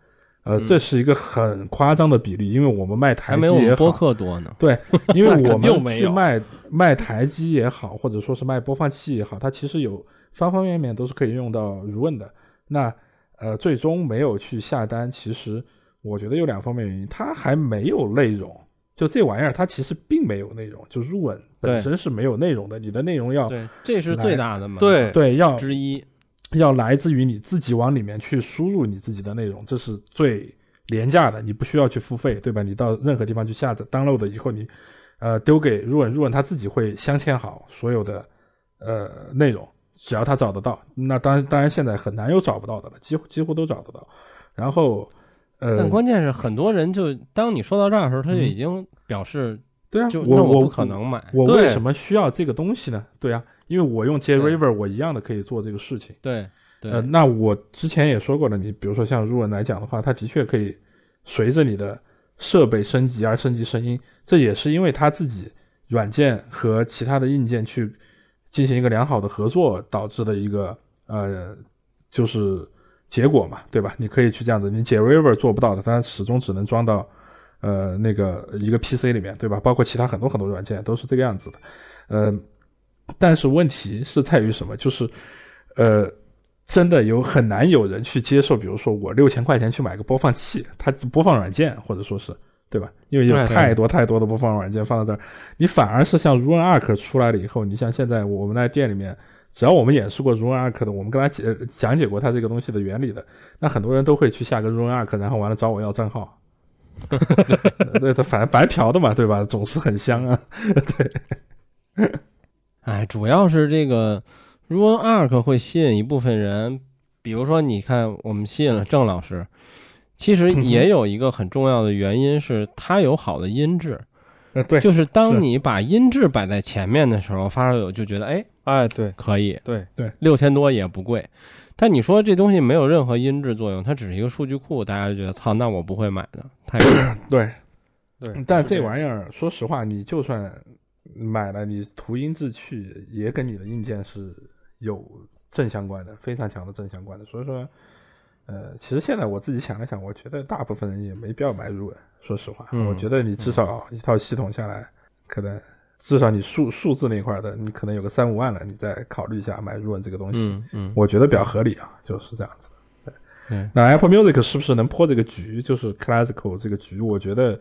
呃，嗯这是一个很夸张的比例，因为我们卖台还没机也好播，客多呢。对，因为 我们没去卖卖台机也好，或者说是卖播放器也好，它其实有方方面面都是可以用到 Run 的。那呃，最终没有去下单，其实我觉得有两方面原因，它还没有内容。就这玩意儿，它其实并没有内容，就入文本身是没有内容的，你的内容要对，这是最大的门槛对对要之一。要来自于你自己往里面去输入你自己的内容，这是最廉价的，你不需要去付费，对吧？你到任何地方去下载 download 以后，你呃丢给入文，入文他自己会镶嵌好所有的呃内容，只要他找得到。那当然，当然现在很难有找不到的了，几乎几乎都找得到。然后呃，但关键是很多人就当你说到这儿的时候，他就嗯已经表示对啊，就我我不可能买。我为什么需要这个东西呢？对啊，因为我用 JRiver，我一样的可以做这个事情。对对呃，那我之前也说过了，你比如说像入文来讲的话，它的确可以随着你的设备升级而升级声音，这也是因为它自己软件和其他的硬件去进行一个良好的合作导致的一个呃，就是结果嘛，对吧？你可以去这样子，你解 river 做不到的，它始终只能装到呃那个一个 PC 里面，对吧？包括其他很多很多软件都是这个样子的，呃，但是问题是在于什么？就是呃，真的有很难有人去接受，比如说我六千块钱去买个播放器，它播放软件或者说是。对吧？因为有太多太多的播放软件放到这儿，你反而是像 RunArc 出来了以后，你像现在我们在店里面，只要我们演示过 RunArc 的，我们跟他解讲解过他这个东西的原理的，那很多人都会去下个 RunArc，然后完了找我要账号。对，他反正白嫖的嘛，对吧？总是很香啊。对。哎，主要是这个 RunArc 会吸引一部分人，比如说你看，我们吸引了郑老师。其实也有一个很重要的原因是它有好的音质，呃，对，就是当你把音质摆在前面的时候，发烧友就觉得，哎，哎，对，可以，对对，六千多也不贵。但你说这东西没有任何音质作用，它只是一个数据库，大家就觉得，操，那我不会买的，太贵。对对，但这玩意儿，说实话，你就算买了，你图音质去，也跟你的硬件是有正相关的，非常强的正相关的，所以说。呃，其实现在我自己想了想，我觉得大部分人也没必要买入文。说实话，我觉得你至少一套系统下来，可能至少你数数字那块的，你可能有个三五万了，你再考虑一下买入文这个东西。嗯嗯，我觉得比较合理啊，就是这样子。对，那 Apple Music 是不是能破这个局？就是 Classical 这个局，我觉得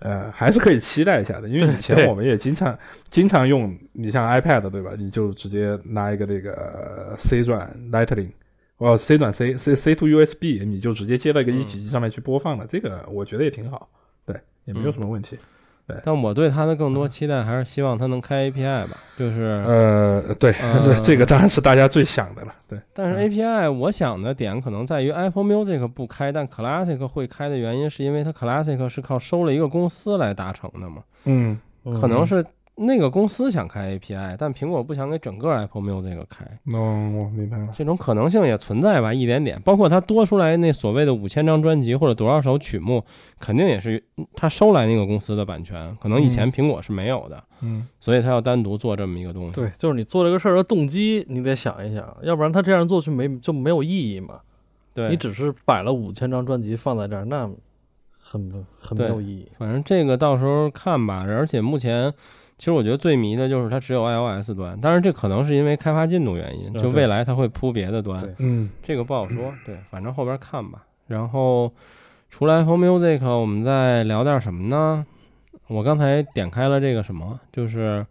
呃还是可以期待一下的，因为以前我们也经常经常用，你像 iPad 对吧？你就直接拿一个那个 C 转 Lightning。哦，C 短 C C C to USB，你就直接接到一个一体机上面去播放了，这个我觉得也挺好，对，也没有什么问题。对，但我对它的更多期待还是希望它能开 API 吧，就是呃，对，这个当然是大家最想的了，对。但是 API 我想的点可能在于 Apple Music 不开，但 Classic 会开的原因是因为它 Classic 是靠收了一个公司来达成的嘛，嗯，可能是。那个公司想开 API，但苹果不想给整个 Apple Music 开。哦，我明白了。这种可能性也存在吧，一点点。包括它多出来那所谓的五千张专辑或者多少首曲目，肯定也是他收来那个公司的版权，可能以前苹果是没有的。嗯。所以他要单独做这么一个东西。对，就是你做这个事儿的动机，你得想一想，要不然他这样做就没就没有意义嘛。对。你只是摆了五千张专辑放在这儿，那很很没有意义。反正这个到时候看吧，而且目前。其实我觉得最迷的就是它只有 iOS 端，当然这可能是因为开发进度原因，就未来它会铺别的端，嗯，这个不好说，对，反正后边看吧。然后除了 Apple Music，我们再聊点什么呢？我刚才点开了这个什么，就是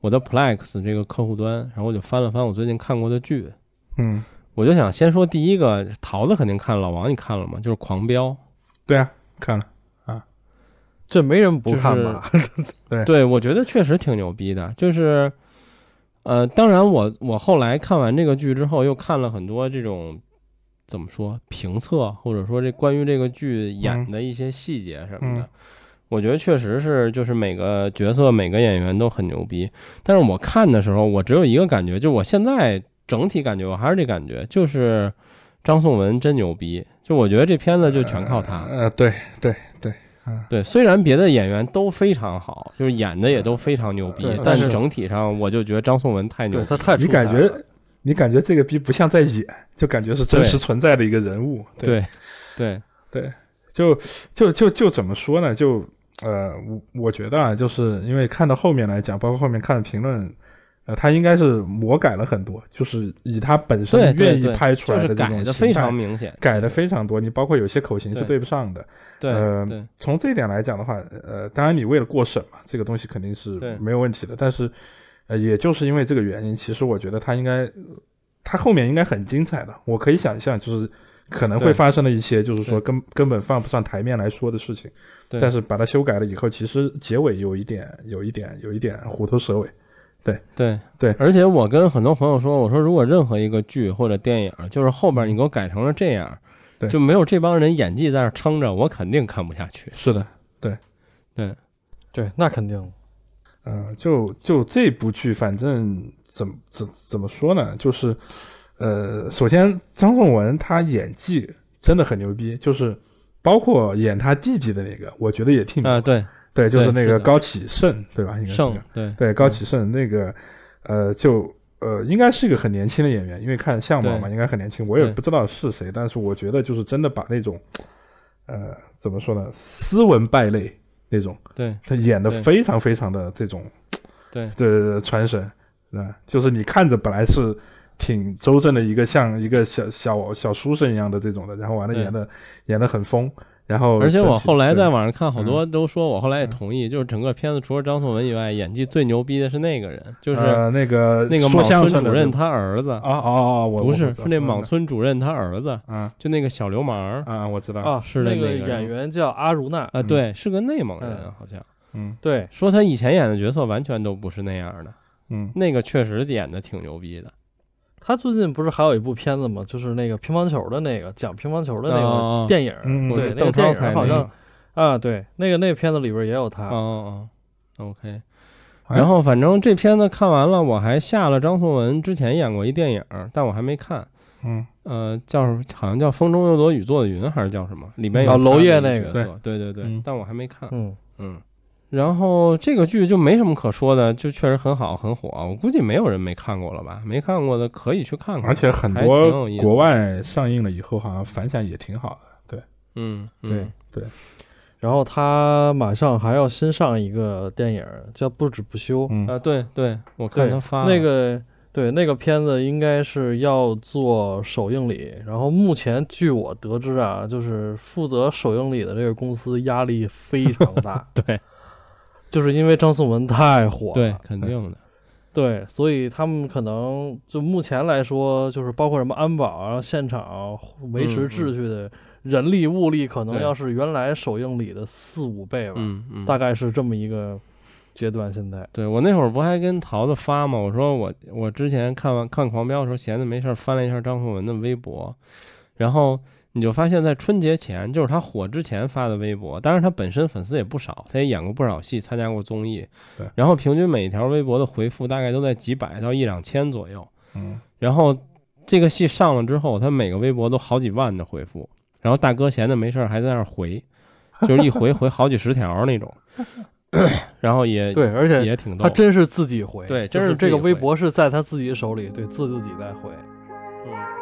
我的 Plex 这个客户端，然后我就翻了翻我最近看过的剧，嗯，我就想先说第一个，桃子肯定看了，老王你看了吗？就是《狂飙》，对啊，看了。这没人不看吧？对对，我觉得确实挺牛逼的。就是，呃，当然我我后来看完这个剧之后，又看了很多这种怎么说评测，或者说这关于这个剧演的一些细节什么的。我觉得确实是，就是每个角色每个演员都很牛逼。但是我看的时候，我只有一个感觉，就我现在整体感觉我还是这感觉，就是张颂文真牛逼。就我觉得这片子就全靠他。呃，对对对。对，虽然别的演员都非常好，就是演的也都非常牛逼，但是整体上我就觉得张颂文太牛，他太你感觉你感觉这个逼不像在演，就感觉是真实存在的一个人物。对，对，对，就就就就怎么说呢？就呃，我我觉得啊，就是因为看到后面来讲，包括后面看评论。呃，他应该是魔改了很多，就是以他本身愿意拍出来的这种的非常明显，改的非常多。你包括有些口型是对不上的。对，呃，从这一点来讲的话，呃，当然你为了过审嘛，这个东西肯定是没有问题的。但是，呃，也就是因为这个原因，其实我觉得它应该，它后面应该很精彩的。我可以想象，就是可能会发生的一些，就是说根根本放不上台面来说的事情。对但是把它修改了以后，其实结尾有一点，有一点，有一点虎头蛇尾。对对对，而且我跟很多朋友说，我说如果任何一个剧或者电影，就是后边你给我改成了这样，就没有这帮人演技在那撑着，我肯定看不下去。是的，对对对，那肯定。嗯，就就这部剧，反正怎怎怎么说呢？就是呃，首先张颂文他演技真的很牛逼，就是包括演他弟弟的那个，我觉得也挺啊，对。对，就是那个高启盛，对吧？应该盛，对对，高启盛那个，呃，就呃，应该是一个很年轻的演员，因为看相貌嘛，应该很年轻。我也不知道是谁，但是我觉得就是真的把那种，呃，怎么说呢，斯文败类那种，对他演的非常非常的这种，对对对传神，啊，就是你看着本来是挺周正的一个像一个小小小书生一样的这种的，然后完了演的演的很疯，然后而且我后来在网上看，好嗯。多都说，我后来也同意，就是整个片子除了张颂文以外，演技最牛逼的是那个人，就是呃那个那个莽村主任他儿子，啊啊啊，我不是，是那莽嗯村主任他儿子，啊就那个小流氓啊，我知道啊，是那个演员叫阿如娜，啊，对，是个内蒙人嗯，好像嗯。对，说他以前演的角色完全都不是那样的，嗯。那个确实演的挺牛逼的，他最近不是还有一部片子吗？就是那个乒乓球的那个讲乒乓球的那哦个电影，嗯对，那个电超拍那影好像个，啊，对，那个那个片子里边也有他，哦哦哦，OK。哎然后反正这片子看完了，我还下了张颂文之前演过一电影，但我还没看。嗯呃，叫什么好像叫《风中有朵雨做的云》还是叫什么？里面有娄烨那个一角色，对对对，嗯但我还没看。嗯，嗯，然后这个剧就没什么可说的，就确实很好很火，我估计没有人没看过了吧？没看过的可以去看看，而且很多国外上映了以后，好像反响也挺好的。对，嗯，对嗯对。然后他马上还要新上一个电影叫《不止不休》，嗯啊，对对，我看他发那个。对那个片子应该是要做首映礼，然后目前据我得知啊，就是负责首映礼的这个公司压力非常大，对就是因为张颂文太火了，对，肯定的，对，所以他们可能就目前来说，就是包括什么安保啊、现场维持秩序的人力物力，可能要是原来首映礼的四五倍吧，嗯嗯，大概是这么一个阶段。现在，对我那会儿不还跟桃子发吗？我说我我之前看完看《狂飙》的时候，闲着没事儿翻了一下张颂文的微博，然后你就发现，在春节前，就是他火之前发的微博，当然他本身粉丝也不少，他也演过不少戏，参加过综艺对，然后平均每一条微博的回复大概都在几百到一两千左右，嗯。然后这个戏上了之后，他每个微博都好几万的回复，然后大哥闲的没事儿还在那儿回，就是一回 回好几十条那种，然后也对，而且也挺逗，他真是自己回，对真是这个微博是在他自己手里，对，自自己在回。A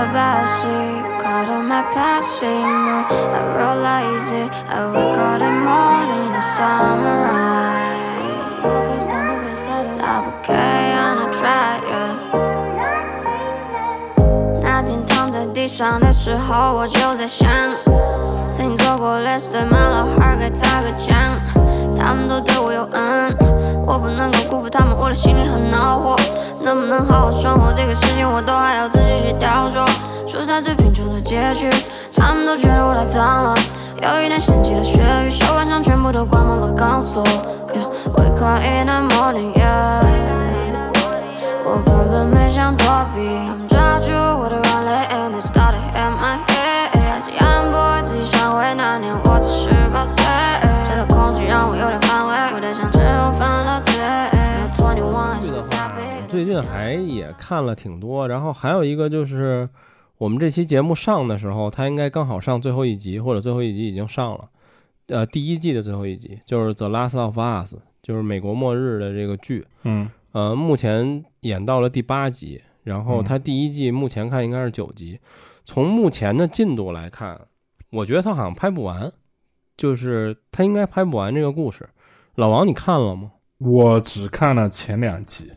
backseat, caught on my passing mood. I realize it. I wake up in morning, the summer rain. Focused on moving settings. Double K on a track, yeah. 那天躺在地上的时候，我就在想，曾经做过 list 对满老汉该咋个讲？他们都对我有恩， 我不能够辜负他们，我的心里很恼火。能不能好好生活，这个事情我都还要自己去雕琢。处在最贫穷的街区，他们都觉得我太脏了。有一天掀起了血雨，手腕上全部都挂满了钢索。Yeah, wake up in the morning, yeah. 我根本没想躲避，他们抓住我的近还也看了挺多，然后还有一个就是我们这期节目上的时候，它应该刚好上最后一集，或者最后一集已经上了，呃，第一季的最后一集就是《The Last of Us》，就是美国末日的这个剧，嗯呃，目前演到了第八集，然后嗯它第一季目前看应该是九集，从目前的进度来看，我觉得它好像拍不完，就是它应该拍不完这个故事。老王，你看了吗？我只看了前两集，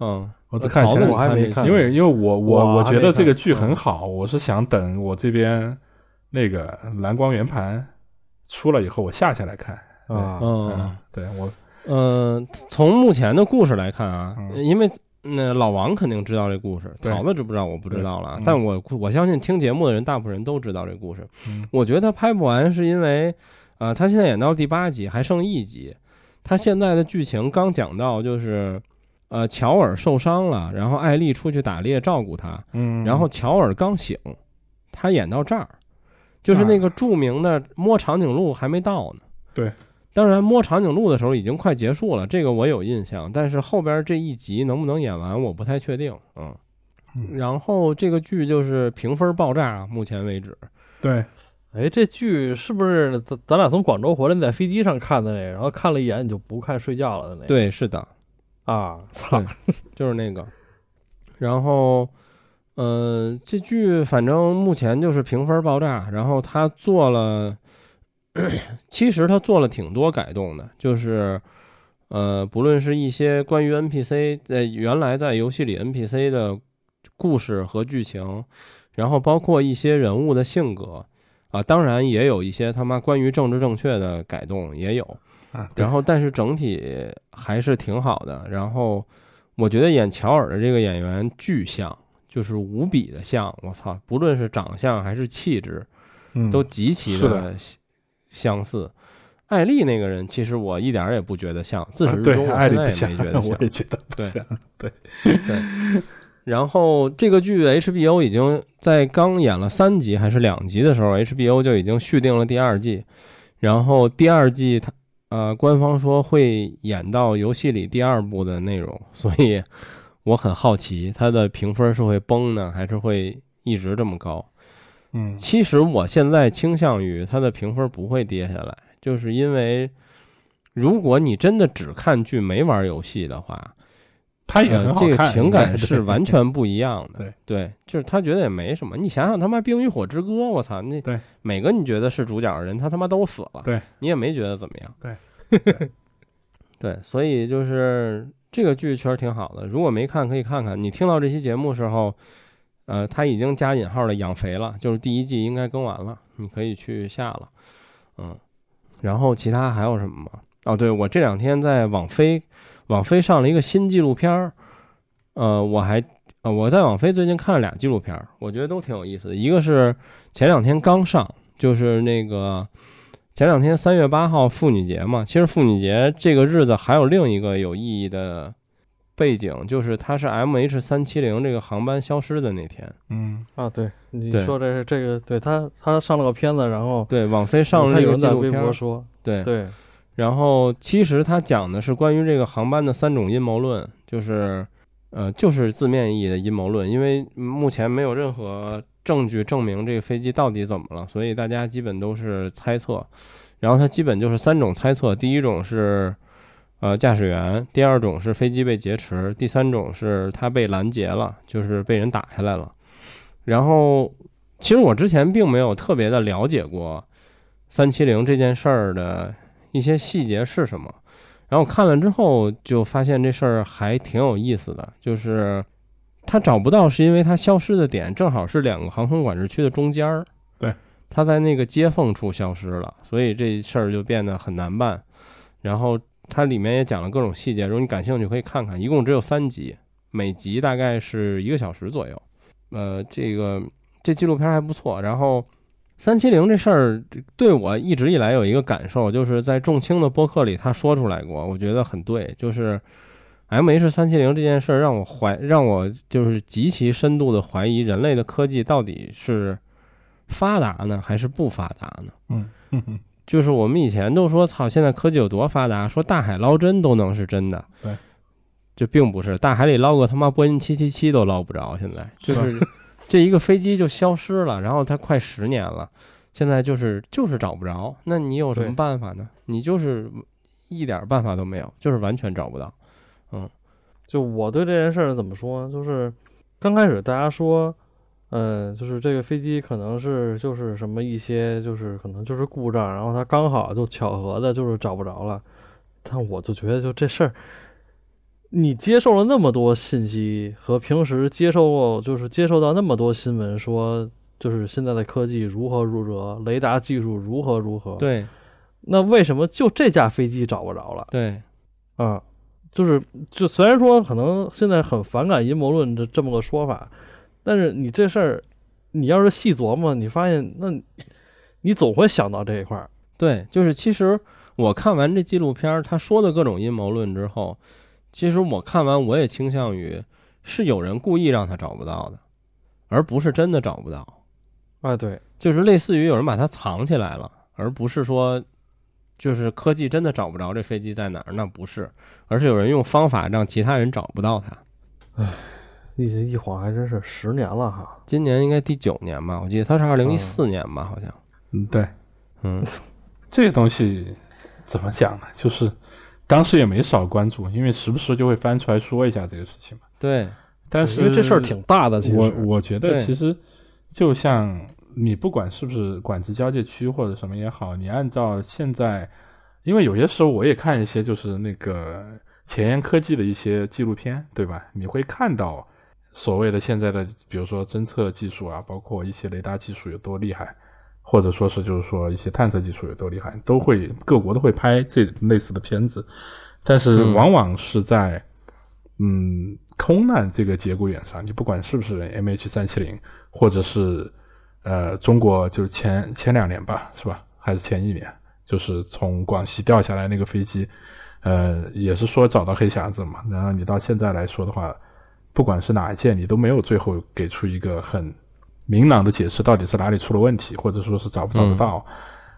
嗯，我只看桃子我还没看因为因为我我我觉得这个剧很嗯好，我是想等我这边那个蓝光圆盘出了以后，我下下来看。啊，嗯嗯，对我嗯，从目前的故事来看啊，嗯因为那老王肯定知道这故事，桃子知不知道我不知道了。但我我相信听节目的人，大部分人都知道这故事。嗯我觉得他拍不完是因为，呃，他现在演到第八集，还剩一集。他现在的剧情刚讲到，就是，呃，乔尔受伤了，然后艾丽出去打猎照顾他，嗯，然后乔尔刚醒，他演到这儿，就是那个著名的摸长颈鹿还没到呢。对，当然摸长颈鹿的时候已经快结束了，这个我有印象，但是后边这一集能不能演完，我不太确定。嗯，嗯然后这个剧就是评分爆炸，目前为止。对，哎，这剧是不是咱咱俩从广州回来，你在飞机上看的那个，然后看了一眼你就不看睡觉了的那个？对，是的，啊，操，就是那个。然后，呃，这剧反正目前就是评分爆炸。然后他做了，其实他做了挺多改动的，就是，呃，不论是一些关于 NPC 在原来在游戏里 NPC 的故事和剧情，然后包括一些人物的性格啊，当然也有一些他妈关于政治正确的改动也有。啊，然后但是整体还是挺好的。然后我觉得演乔尔的这个演员巨像，就是无比的像。我操，不论是长相还是气质，嗯都极其的的相相似。艾丽那个人，其实我一点儿也不觉得像，自始至终我艾丽也没觉得，像 我。也觉得不对对。然后这个剧 HBO 已经在刚演了三集还是两集的时候，HBO 就已经续订了第二季。然后第二季它呃官方说会演到游戏里第二部的内容，所以我很好奇它的评分是会崩呢，还是会一直这么高？嗯，其实我现在倾向于它的评分不会跌下来，就是因为如果你真的只看剧没玩游戏的话，他也呃这个情感是完全不一样的。对就是他觉得也没什么。你想想他妈《冰与火之歌》，我操，那每个你觉得是主角的人，他他妈都死了，对你也没觉得怎么样。对 对，所以就是这个剧确实挺好的。如果没看，可以看看。你听到这期节目时候，呃，他已经加引号的养肥了，就是第一季应该更完了，你可以去下了。嗯，然后其他还有什么吗？哦，对，我这两天在网飞，网飞上了一个新纪录片儿，呃，我还呃我在网飞最近看了俩纪录片儿，我觉得都挺有意思的。一个是前两天刚上，就是那个前两天三月八号妇女节嘛，其实妇女节这个日子还有另一个有意义的背景，就是它是 MH 三七零这个航班消失的那天。嗯。啊，对，你说这是这个，对他他上了个片子，然后对，网飞上了我看这个有在微纪录片儿，博说，对。对，然后其实它讲的是关于这个航班的三种阴谋论，就是呃，就是字面意义的阴谋论，因为目前没有任何证据证明这个飞机到底怎么了，所以大家基本都是猜测。然后它基本就是三种猜测，第一种是呃驾驶员，第二种是飞机被劫持，第三种是他被拦截了，就是被人打下来了。然后其实我之前并没有特别的了解过三七零这件事儿的一些细节是什么。然后看了之后就发现这事儿还挺有意思的，就是他找不到是因为他消失的点正好是两个航空管制区的中间儿，对，他在那个接缝处消失了，所以这事儿就变得很难办。然后它里面也讲了各种细节，如果你感兴趣可以看看，一共只有三集，每集大概是一个小时左右。呃，这个这纪录片还不错。然后三七零这事儿对我一直以来有一个感受，就是在仲青的播客里他说出来过，我觉得很对，就是 M H 三七零这件事儿让我怀让我就是极其深度的怀疑人类的科技到底是发达呢还是不发达呢？就是我们以前都说操，现在科技有多发达，说大海捞针都能是真的，对，这并不是，大海里捞个他妈波音七七七都捞不着，现在。就是这一个飞机就消失了，然后它快十年了，现在就是就是找不着，那你有什么办法呢？你就是一点办法都没有，就是完全找不到。嗯就我对这件事儿怎么说呢？就是刚开始大家说，呃，就是这个飞机可能是就是什么一些就是可能就是故障，然后它刚好就巧合的就是找不着了。但我就觉得就这事儿，你接受了那么多信息和平时接受过就是接受到那么多新闻说。就是现在的科技如何如何，雷达技术如何如何，对那为什么就这架飞机找不着了？对啊，就是就虽然说可能现在很反感阴谋论这这么个说法，但是你这事儿，你要是细琢磨，你发现那，你总会想到这一块儿。对，就是其实我看完这纪录片儿，他说的各种阴谋论之后，其实我看完我也倾向于是有人故意让他找不到的，而不是真的找不到。啊，对，就是类似于有人把它藏起来了，而不是说，就是科技真的找不着这飞机在哪儿，那不是，而是有人用方法让其他人找不到它。一一晃还真是十年了哈。今年应该第九年吧，我记得它是二零一四年吧，好像。嗯，对，嗯，这个东西怎么讲呢？就是当时也没少关注，因为时不时就会翻出来说一下这个事情嘛。对，但是因为这事儿挺大的，其实我我觉得其实就像你不管是不是管制交界区或者什么也好，你按照现在，因为有些时候我也看一些就是那个前沿科技的一些纪录片，对吧？你会看到所谓的现在的，比如说侦测技术啊，包括一些雷达技术有多厉害。或者说是就是说一些探测技术有多厉害，都会各国都会拍这类似的片子，但是嗯往往是在嗯空难这个节骨眼上，你不管是不是 MH 三七零，或者是呃中国就前前两年吧，是吧？还是前一年，就是从广西掉下来那个飞机，呃，也是说找到黑匣子嘛。然后你到现在来说的话，不管是哪一件，你都没有最后给出一个很明朗的解释，到底是哪里出了问题，或者说是找不找得到。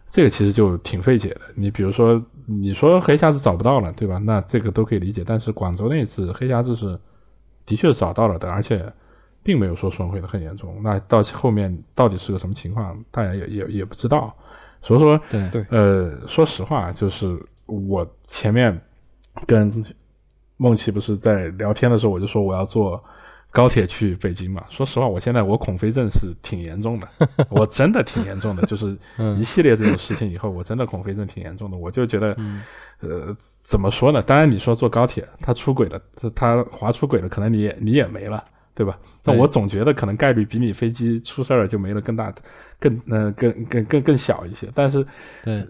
这个其实就挺费解的。你比如说，你说黑匣子找不到了，对吧？那这个都可以理解。但是广州那次黑匣子是的确是找到了的，而且并没有说损毁的很严重。那到后面到底是个什么情况，大家也也也不知道。所以说，对对呃，说实话，就是我前面跟梦琪不是在聊天的时候，我就说我要坐高铁去北京嘛。说实话，我现在我恐飞症是挺严重的，我真的挺严重的，就是一系列这种事情以后，我真的恐飞症挺严重的。我就觉得，呃，怎么说呢？当然你说坐高铁，他出轨了，它它滑出轨了，可能你也你也没了。对吧？但我总觉得可能概率比你飞机出事儿就没了更大，更呃更更更更小一些。但是对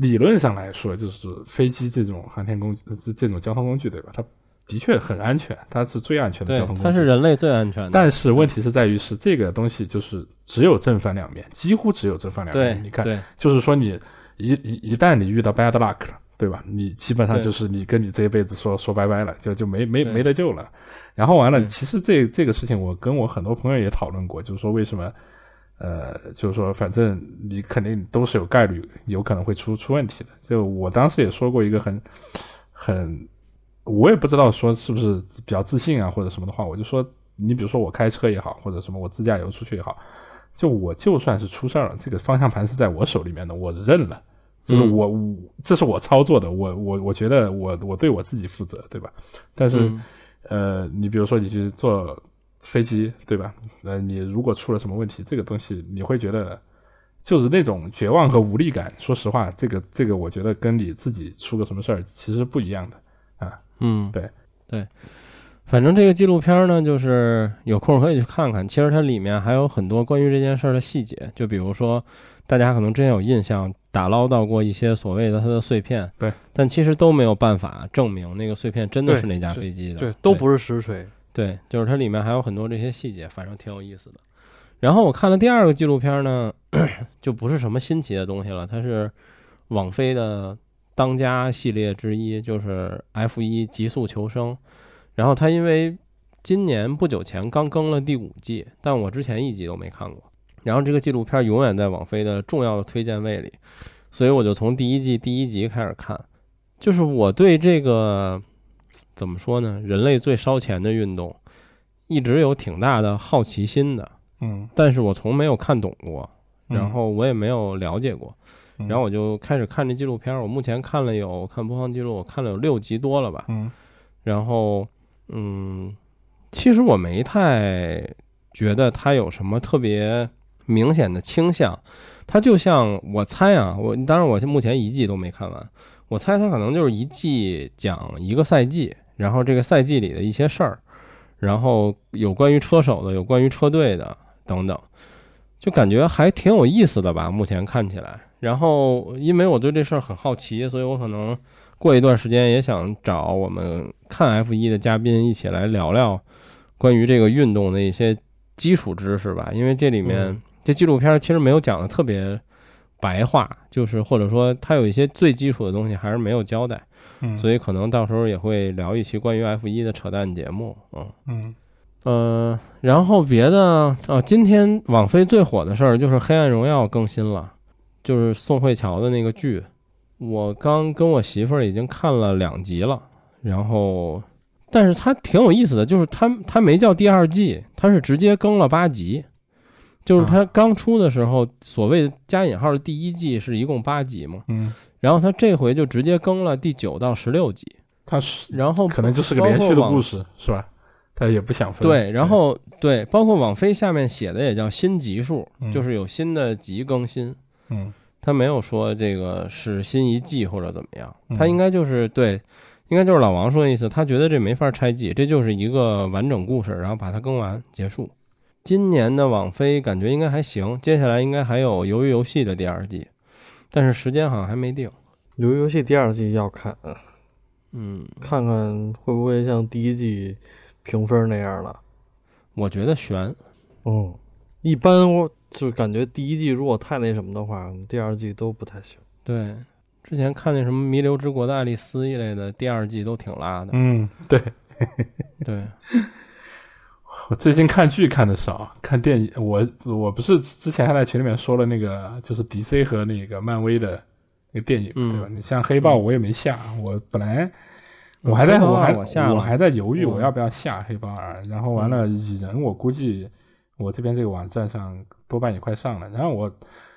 理论上来说，就是飞机这种航天工具、这这种交通工具，对吧？它的确很安全，它是最安全的交通，工具。它是人类最安全的。但是问题是在于是这个东西就是只有正反两面，几乎只有正反两对面。你看，就是说你一一一旦你遇到 bad luck 了，对吧？你基本上就是你跟你这一辈子说说拜拜了，就就没没没得救了。然后完了，其实这这个事情我跟我很多朋友也讨论过，就是说为什么，呃，就是说反正你肯定都是有概率有可能会出出问题的。就我当时也说过一个很很，我也不知道说是不是比较自信啊或者什么的话，我就说你比如说我开车也好，或者什么我自驾游出去也好，就我就算是出事儿了，这个方向盘是在我手里面的，我认了。就是嗯我，我这是我操作的，我我我觉得我我对我自己负责，对吧？但是，嗯呃，你比如说你去坐飞机，对吧？呃，你如果出了什么问题，这个东西你会觉得就是那种绝望和无力感。说实话，这个这个我觉得跟你自己出个什么事儿其实不一样的。嗯，对对，反正这个纪录片呢，就是有空可以去看看。其实它里面还有很多关于这件事儿的细节，就比如说大家可能真有印象，打捞到过一些所谓的它的碎片，对，但其实都没有办法证明那个碎片真的是那架飞机的，对，都不是实锤。对，就是它里面还有很多这些细节，反正挺有意思的。然后我看了第二个纪录片呢，就不是什么新奇的东西了，它是网飞的当家系列之一，就是 F 一极速求生。然后它因为今年不久前刚更了第五季，但我之前一集都没看过。然后这个纪录片永远在网飞的重要的推荐位里，所以我就从第一季第一集开始看。就是我对这个怎么说呢？人类最烧钱的运动，一直有挺大的好奇心的，嗯，但是我从没有看懂过，嗯然后我也没有了解过，嗯然后我就开始看这纪录片儿。我目前看了有看播放记录，我看了有六集多了吧。嗯然后，嗯，其实我没太觉得它有什么特别明显的倾向。它就像我猜啊，我当然我目前一季都没看完，我猜它可能就是一季讲一个赛季，然后这个赛季里的一些事儿，然后有关于车手的，有关于车队的等等，就感觉还挺有意思的吧。目前看起来，然后因为我对这事儿很好奇，所以我可能过一段时间也想找我们看 F 一的嘉宾一起来聊聊关于这个运动的一些基础知识吧。因为这里面、嗯这纪录片其实没有讲的特别白话，就是或者说它有一些最基础的东西还是没有交代，嗯，所以可能到时候也会聊一期关于 F 一的扯淡节目。嗯。嗯呃，然后别的哦，今天网飞最火的事儿就是《黑暗荣耀》更新了，就是宋慧乔的那个剧。我刚跟我媳妇儿已经看了两集了，然后但是它挺有意思的，就是它它没叫第二季，它是直接更了八集。就是它刚出的时候，所谓加引号的第一季是一共八集嘛，嗯，然后它这回就直接更了第九到十六集，它是然后可能就是个连续的故事，是吧？他也不想分。对，然后对，包括网飞下面写的也叫新集数，嗯就是有新的集更新，嗯他没有说这个是新一季或者怎么样，嗯他应该就是对，应该就是老王说的意思，他觉得这没法拆季，这就是一个完整故事，然后把它更完结束。今年的网飞感觉应该还行，接下来应该还有《鱿鱼游戏》的第二季，但是时间好像还没定。鱿鱼游戏第二季要看，嗯，看看会不会像第一季评分那样了。我觉得悬。嗯，一般我就感觉第一季如果太那什么的话，第二季都不太行。对，之前看那什么《弥留之国的爱丽丝》一类的，第二季都挺拉的。嗯，对。对，我最近看剧看的少，看电影我我不是之前还在群里面说了那个就是 DC 和那个漫威的那个电影，嗯对吧？你像黑豹我也没下，我本来嗯我还在我还我还在犹豫嗯我要不要下黑豹二，然后完了蚁人我估计我这边这个网站上多半也快上了，然后我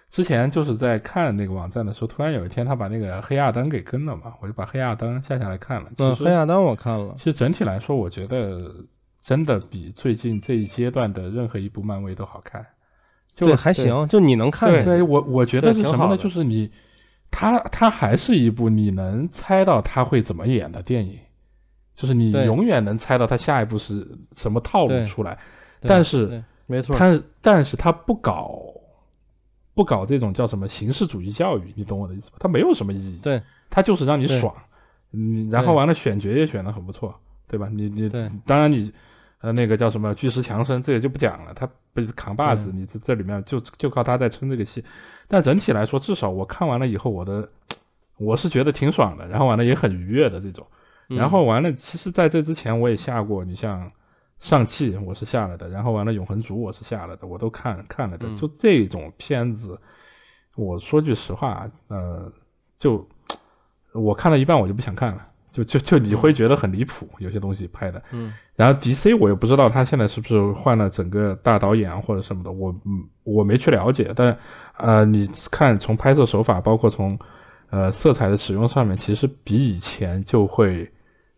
之前就是在看那个网站的时候，突然有一天他把那个黑亚当给跟了嘛，我就把黑亚当下下来看了。其嗯，实黑亚当我看了。其实整体来说，我觉得真的比最近这一阶段的任何一部漫威都好看。就对，还。行，就你能看。对我，我觉得是什么呢？就是你，他他还是一部你能猜到他会怎么演的电影，就是你永远能猜到他下一步是什么套路出来。但是对没错，他但是他不搞不搞这种叫什么形式主义教育，你懂我的意思吧？他没有什么意义。对，他就是让你爽，嗯，然后完了选角也选的很不错，对吧？你你对当然你呃那个叫什么巨石强森，这个就不讲了，他不是扛把子，你这这里面就就靠他在撑这个戏。但整体来说，至少我看完了以后，我的我是觉得挺爽的，然后完了也很愉悦的这种。嗯然后完了，其实在这之前我也下过，你像上汽我是下了的，然后完了永恒族我是下了的，我都看看了的。嗯就这种片子，我说句实话，呃，就我看到一半我就不想看了，就就就你会觉得很离谱，有些东西拍的。嗯然后 DC 我也不知道他现在是不是换了整个大导演啊或者什么的，我嗯我没去了解，但呃你看从拍摄手法，包括从呃色彩的使用上面，其实比以前就会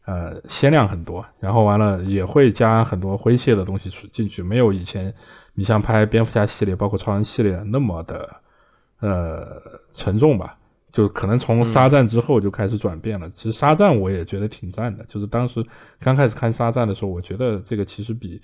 呃鲜亮很多，然后完了也会加很多诙谐的东西出进去，没有以前你像拍蝙蝠侠系列，包括超人系列那么的呃沉重吧。就可能从沙赞之后就开始转变了。其实沙赞我也觉得挺赞的，就是当时刚开始看沙赞的时候，我觉得这个其实比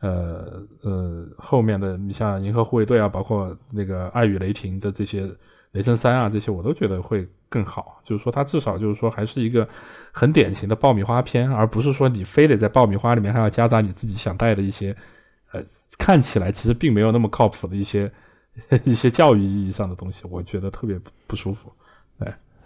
呃呃后面的你像银河护卫队啊，包括那个爱与雷霆的这些雷神三啊这些，我都觉得会更好。就是说它至少就是说还是一个很典型的爆米花片，而不是说你非得在爆米花里面还要夹杂你自己想带的一些呃看起来其实并没有那么靠谱的一些 一些教育意义上的东西，我觉得特别不不舒服。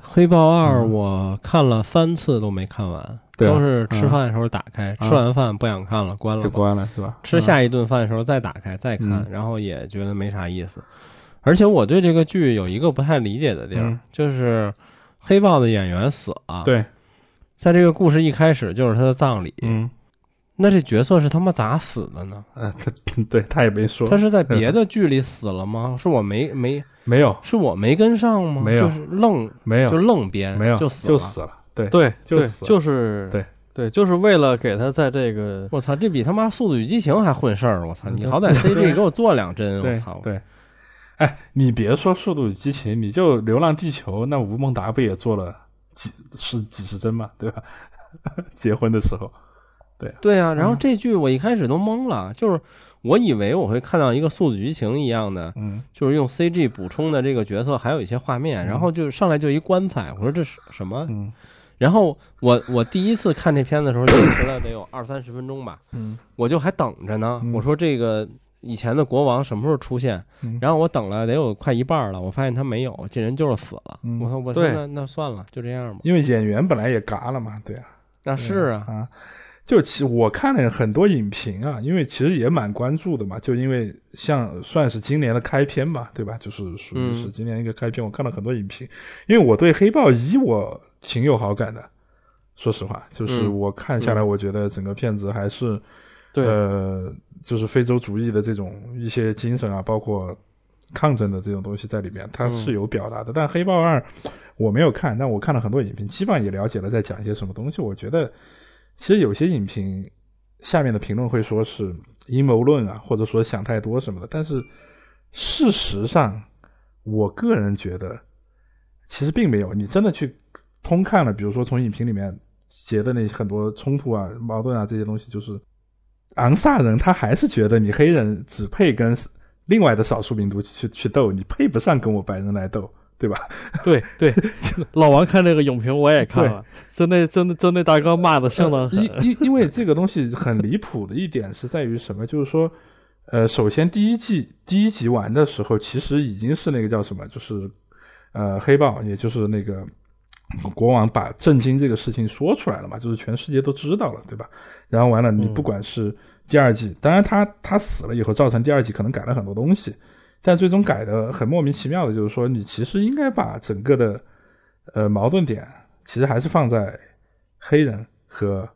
黑豹二嗯我看了三次都没看完，都是吃饭的时候打开，嗯吃完饭不想看了，关了。关了是吧？吃下一顿饭的时候再打开再看，嗯然后也觉得没啥意思。而且我对这个剧有一个不太理解的地儿，嗯就是黑豹的演员死了，，对，在这个故事一开始就是他的葬礼，嗯，那这角色是他妈咋死的呢？嗯，对他也没说，他是在别的剧里死了吗？是我没没没有是我没跟上吗？没有就是愣没有就愣编，没有就死了。就死了，对对，就死了就是对对，就是为了给他在这个我操，这比他妈《速度与激情》还混事儿！我操，嗯你好歹 CG 给我做两帧！我操，对。哎，你别说《速度与激情》，你就《流浪地球》，那吴孟达不也做了几是几十帧嘛，对吧？结婚的时候，对对啊，然后嗯这剧我一开始都懵了，就是我以为我会看到一个《速度与激情》一样的，嗯，就是用 CG 补充的这个角色，还有一些画面，嗯然后就上来就一棺材，我说这是什么？嗯然后我我第一次看这片子的时候，坚持了得有二三十分钟吧，嗯我就还等着呢。嗯我说这个以前的国王什么时候出现？嗯。然后我等了得有快一半了，我发现他没有，这人就是死了。嗯。我说我说那那算了，就这样吧。因为演员本来也嘎了嘛，对啊，那是啊，啊，就其我看了很多影评啊，因为其实也蛮关注的嘛，就因为像算是今年的开篇吧，对吧？就是属于是嗯今年一个开篇，我看了很多影评，因为我对黑豹一我挺有好感的，说实话，就是嗯。我看下来，我觉得整个片子还是，对。呃，就是非洲主义的这种一些精神啊，包括抗争的这种东西在里面，它是有表达的。但《黑豹二》我没有看，但我看了很多影评，基本上也了解了在讲一些什么东西。我觉得其实有些影评下面的评论会说是阴谋论啊，或者说想太多什么的，但是事实上，我个人觉得其实并没有。你真的去通看了，比如说从影评里面写的那很多冲突啊、矛盾啊这些东西，就是昂萨人他还是觉得你黑人只配跟另外的少数民族去去斗，你配不上跟我白人来斗，对吧？对对，老王看那个影评我也看了，就那就那就那大哥骂的相当狠因，因因为这个东西很离谱的一点是在于什么？就是说，呃，首先第一季第一集完的时候，其实已经是那个叫什么，就是呃黑豹，也就是那个国王把震惊这个事情说出来了嘛，就是全世界都知道了，对吧？然后完了，你嗯不管是第二季，当然他他死了以后，造成第二季可能改了很多东西，但最终改的很莫名其妙的，就是说你其实应该把整个的呃矛盾点，其实还是放在黑人和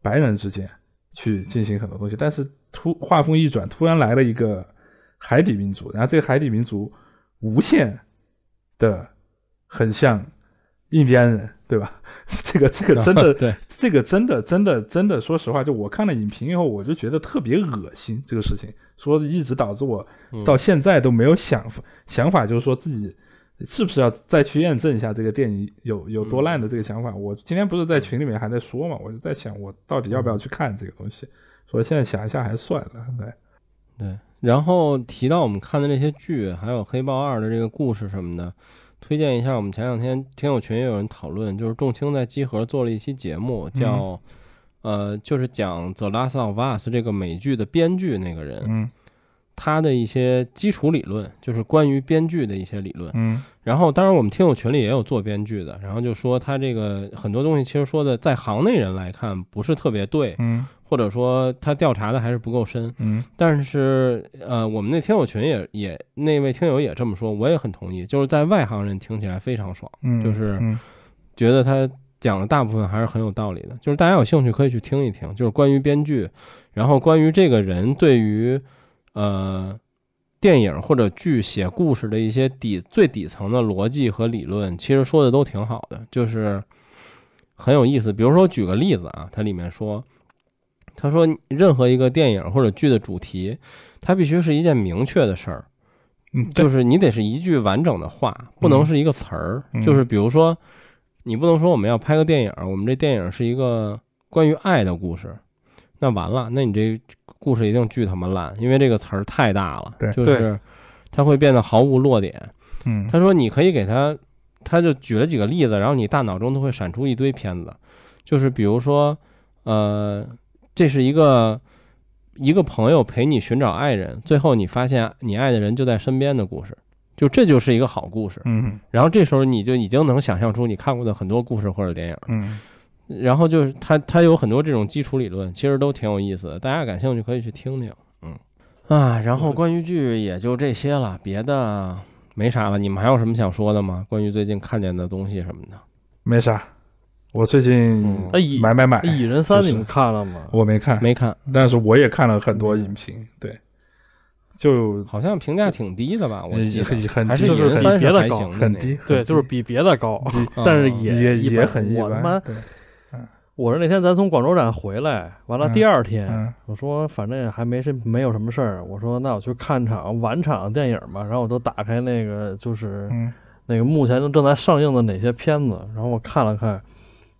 白人之间去进行很多东西，但是突话锋一转，突然来了一个海底民族，然后这个海底民族无限的很像印第安人，对吧？这个这个真的 对，这个真的真的真的，说实话，就我看了影评以后，我就觉得特别恶心。这个事情说一直导致我嗯到现在都没有想法想法，就是说自己是不是要再去验证一下这个电影有有多烂的这个想法。我今天不是在群里面还在说嘛，我就在想我到底要不要去看这个东西。所以现在想一下还是算了，对。对，然后提到我们看的那些剧，还有《黑豹二》的这个故事什么的，推荐一下。我们前两天听友群也有人讨论，就是众卿在集合做了一期节目，叫、呃，就是讲《The Last of Us》这个美剧的编剧那个人，嗯他的一些基础理论，就是关于编剧的一些理论。嗯然后，当然我们听友群里也有做编剧的，然后就说他这个很多东西，其实说的在行内人来看不是特别对，嗯或者说他调查的还是不够深。嗯但是，呃，我们那听友群也也那位听友也这么说，我也很同意，就是在外行人听起来非常爽，嗯，就是嗯觉得他讲的大部分还是很有道理的。就是大家有兴趣可以去听一听，就是关于编剧，然后关于这个人对于呃电影或者剧写故事的一些底最底层的逻辑和理论，其实说的都挺好的，就是很有意思。比如说举个例子啊，它里面说。他说：“任何一个电影或者剧的主题，它必须是一件明确的事儿，嗯，就是你得是一句完整的话，不能是一个词儿。嗯就是比如说，你不能说我们要拍个电影，我们这电影是一个关于爱的故事，那完了，那你这故事一定巨他妈烂，因为这个词儿太大了，对。就是它会变得毫无落点。嗯。他说你可以给他，他就举了几个例子，然后你大脑中都会闪出一堆片子，就是比如说，呃，这是一个一个朋友陪你寻找爱人，最后你发现你爱的人就在身边的故事，就这就是一个好故事。嗯。然后这时候你就已经能想象出你看过的很多故事或者电影。嗯然后就是他他有很多这种基础理论，其实都挺有意思的，大家感兴趣可以去听听。嗯啊，然后关于剧也就这些了，别的没啥了。你们还有什么想说的吗？关于最近看见的东西什么的？没啥。我最近买买买，蚁人三你们看了吗？我没看，没看，但是我也看了很多影评，对，就好像评价挺低的吧？我呃记很很得还是蚁就是三别的高很低，对，就是比别的高，但是嗯也也也很一般。我是那天咱从广州站回来，完了嗯第二天，嗯我说反正也还没什没有什么事儿，我说那我去看场晚场电影吧，然后我都打开那个就是嗯那个目前正在上映的哪些片子，然后我看了看，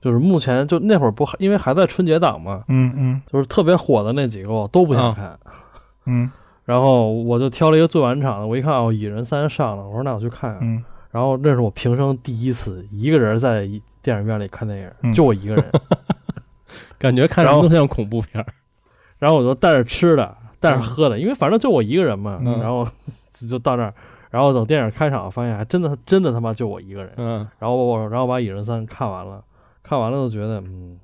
就是目前就那会儿不还因为还在春节档嘛，嗯嗯。就是特别火的那几个我都不想看，嗯。然后我就挑了一个最晚场的，我一看哦，《蚁人三》上了，我说那我去看看，嗯。然后那是我平生第一次一个人在一电影院里看电影，嗯就我一个人，感觉看然后着都像恐怖片儿。然后我就带着吃的，带着喝的，因为反正就我一个人嘛，嗯。然后就就到那儿，然后等电影开场，发现还真的真的他妈就我一个人，嗯。然后我然后把《蚁人三》看完了，看完了就觉得嗯，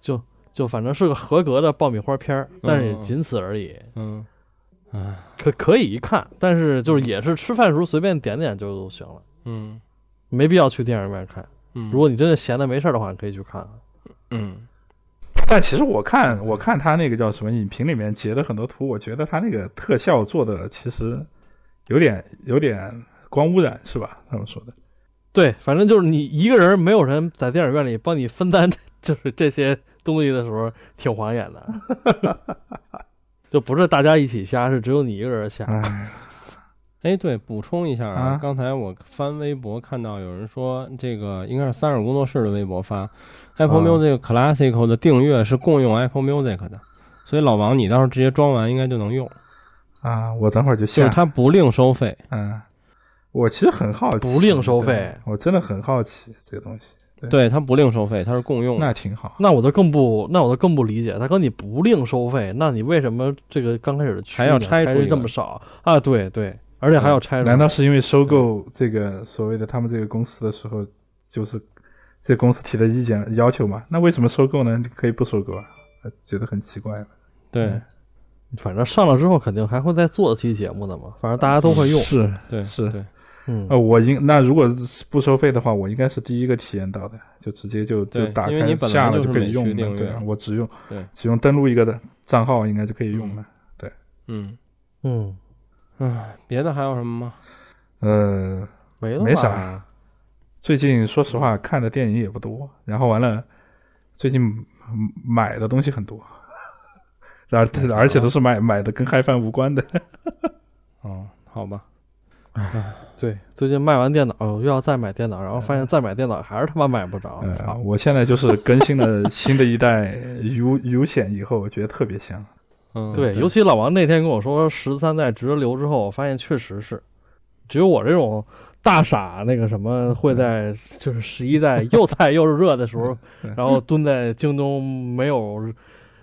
就就反正是个合格的爆米花片儿，但是仅此而已，嗯，唉。可可以一看，但是就是也是吃饭时候随便点点就就行了，嗯。没必要去电影院看。嗯，如果你真的闲的没事儿的话，你可以去看看。嗯但其实我看我看他那个叫什么影评里面截的很多图，我觉得他那个特效做的其实有点有点光污染，是吧？他们说的。对，反正就是你一个人，没有人在电影院里帮你分担，就是这些东西的时候，挺晃眼的。就不是大家一起瞎，是只有你一个人瞎。唉，哎，对，补充一下啊，啊刚才我翻微博看到有人说，这个应该是三尔工作室的微博发，Apple 啊 Music Classical 的订阅是共用 Apple Music 的，所以老王你到时候直接装完应该就能用，啊，我等会儿就下就是。它不另收费。嗯，我其实很好奇，不另收费我真的很好奇这个东西，对，它不另收费，它是共用。那挺好。那我就更不，那我就更不理解，他跟你不另收费，那你为什么这个刚开始的区还要拆出一个么少啊？对对，而且还要拆。难道是因为收购这个所谓的他们这个公司的时候，就是这公司提的意见要求吗？那为什么收购呢？你可以不收购啊？呃觉得很奇怪。对反正上了之后肯定还会再做期节目的嘛，反正大家都会用。是，对是对，嗯呃，我应那如果不收费的话，我应该是第一个体验到的，就直接就就打开下了就可以用对我只用对只用登录一个的账号，应该就可以用了。对嗯，嗯，唉，别的还有什么吗？嗯，没了没啥最近说实话看的电影也不多，然后完了，最近嗯买的东西很多，而而且都是买买的跟嗨翻无关的。哦，好吧，对，最近卖完电脑又要再买电脑，然后发现再买电脑还是他妈买不着。呃操，我现在就是更新了新的一代 U U 显以后，我觉得特别香。嗯，对，尤其老王那天跟我说十三代直流之后，我发现确实是，只有我这种大傻那个什么会在就是十一代又菜又热的时候，然后蹲在京东没有。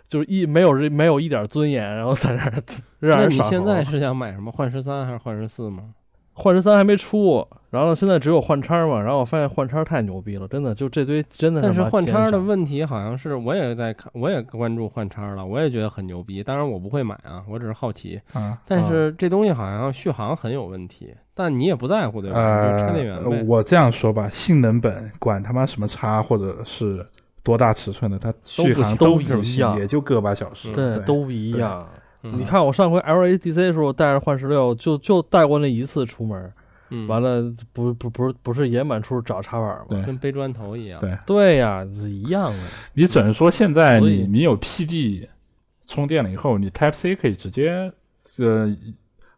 就是一没有没有一点尊严，然后在那儿让那你现在是想买什么？幻十三还是幻十四吗？幻十三还没出，然后现在只有换叉嘛，然后我发现换叉太牛逼了，真的就这堆真的但是换叉的问题好像是，我也在看，我也关注换叉了，我也觉得很牛逼。当然我不会买啊，我只是好奇。啊，但是这东西好像续航很有问题，但你也不在乎对吧？你就插电源呗。呃，我这样说吧，性能本管他妈什么叉或者是多大尺寸的，它续航都是一样也就个把小时。对对，都一样。嗯你，看我上回 LADC 的时候带着幻十六，就就带过那一次出门，嗯完了不不不是不是也满处找插板吗？对跟背砖头一样。对对呀，是一样的。你只能说现在你你有 PD 充电了以后，你 Type C 可以直接呃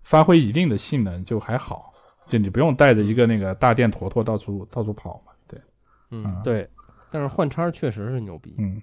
发挥一定的性能，就还好，就你不用带着一个那个大电坨坨到处到处跑嘛。对，嗯，对但是换叉确实是牛逼。嗯，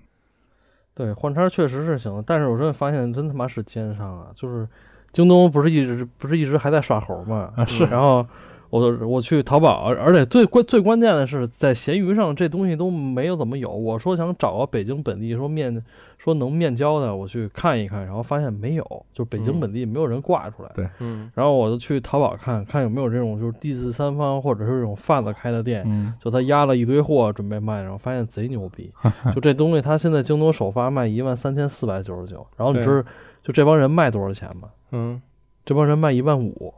对，换叉确实是行，但是我真的发现真他妈是奸商啊！就是京东不是一直不是一直还在耍猴嘛，啊是然后我我去淘宝，而而且最关最关键的是，在闲鱼上这东西都没有怎么有。我说想找个北京本地说面说能面交的，我去看一看，然后发现没有，就北京嗯本地没有人挂出来。对嗯然后我就去淘宝看看有没有这种就是第四三方或者是这种贩子开的店，嗯，就他压了一堆货准备卖，然后发现贼牛逼。就这东西，他现在京东首发卖一万三千四百九十九，然后你知道就这帮人卖多少钱吗？嗯，这帮人卖一万五，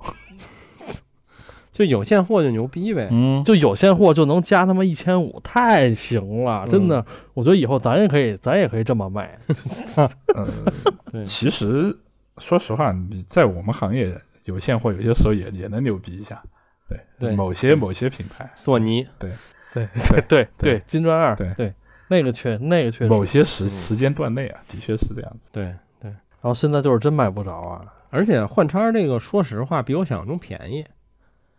就有现货就牛逼呗。嗯，就有现货就能加他妈一千五，太行了，真嗯的。我觉得以后咱也可以，咱也可以这么卖。嗯，其实说实话，你在我们行业有现货，有些时候也也能牛逼一下。对对某些某些品牌，索尼，对对对对对，金砖二，对对，那个确那个确实。某些时嗯时间段内啊，的确是这样子。对对，然后现在就是真买不着啊而且换叉这个，说实话比我想象中便宜。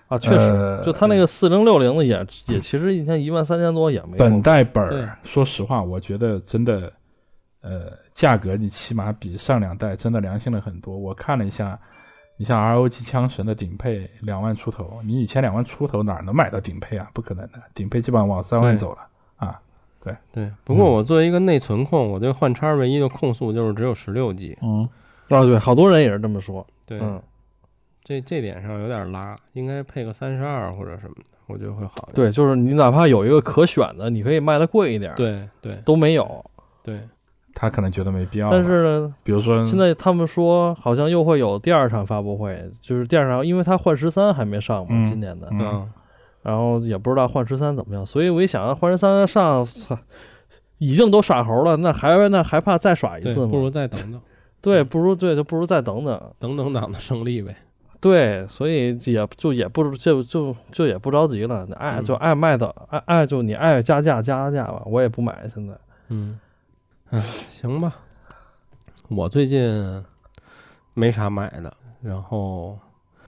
啊，确实，呃就他那个四零六零的也也其实一天一万三千多也没本多代本儿，说实话，我觉得真的，呃，价格你起码比上两代真的良心了很多。我看了一下，你像 ROG 枪神的顶配两万出头，你以前两万出头哪能买到顶配啊？不可能的，顶配基本上往三万走了啊。对对，不过我作为一个内存控，我对换叉唯一的控诉就是只有十六 G。嗯，啊，对，好多人也是这么说。对，嗯，这这点上有点拉，应该配个三十二或者什么的，我觉得会好一点。对，就是你哪怕有一个可选的，你可以卖的贵一点，，对对都没有。对，他可能觉得没必要。但是呢，比如说现在他们说好像又会有第二场发布会，就是第二场，因为它幻十三还没上嘛，嗯今年的，嗯嗯然后也不知道换十三怎么样，所以我一想换十三上，操，已经都耍猴了，那还那还怕再耍一，次吗？不如再等等，对，不如对，就不如再等等。等等党的胜利呗。对，所以也就也不就就就也不着急了，爱就嗯爱卖的爱爱就你爱加价加价吧，我也不买现在。嗯，哎，行吧。我最近没啥买的，然后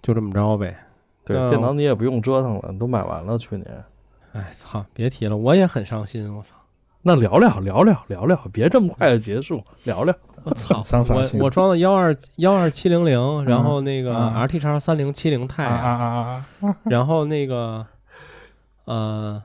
就这么着呗。对，电脑你也不用折腾了，你都买完了去年。哎，操，别提了，我也很伤心。我操，那聊聊聊聊聊聊，别这么快就结束，聊聊。我操，我我装的幺二幺二七零零，然后那个嗯 RT 叉三零七零钛啊啊啊啊！然后那个呃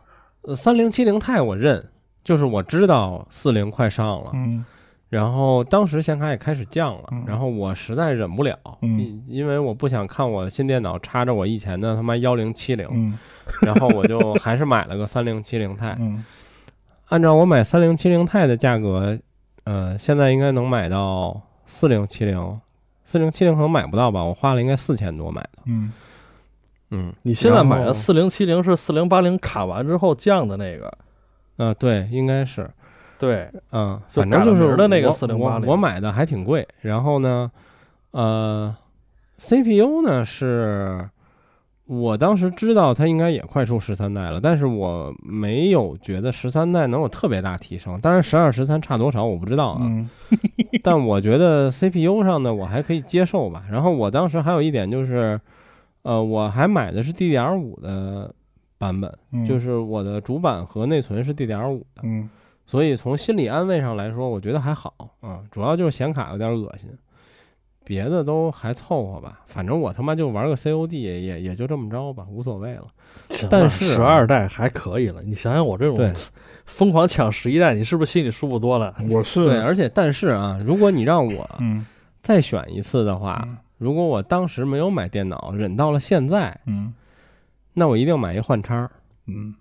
三零七零钛我认，就是我知道四零快上了，嗯然后当时显卡也开始降了，嗯然后我实在忍不了，嗯因因为我不想看我新电脑插着我以前的他妈幺零七零，嗯然后我就还是买了个三零七零钛。嗯按照我买三零七零钛的价格，呃，现在应该能买到四零七零，四零七零可能买不到吧？我花了应该四千多买的，嗯。嗯，你现在买的四零七零是四零八零卡完之后降的那个，呃，对，应该是，对，嗯，就反正就是的那个我4080我我买的还挺贵。然后呢，呃，CPU 呢是我当时知道它应该也快出十三代了，但是我没有觉得十三代能有特别大提升。当然，十二、十三差多少我不知道啊，嗯 但我觉得 CPU 上的我还可以接受吧。然后我当时还有一点就是，呃，我还买的是 DDR 五的版本，嗯，就是我的主板和内存是 DDR 五的。嗯所以从心理安慰上来说，我觉得还好啊，主要就是显卡有点恶心，别的都还凑合吧。反正我他妈就玩个 COD 也也也就这么着吧，无所谓了。但是啊十二代还可以了。你想想我这种对 疯狂抢十一代，你是不是心里舒服多了？我 是对，而且但是啊，如果你让我嗯再选一次的话，嗯如果我当时没有买电脑，忍到了现在，嗯那我一定买一换叉，嗯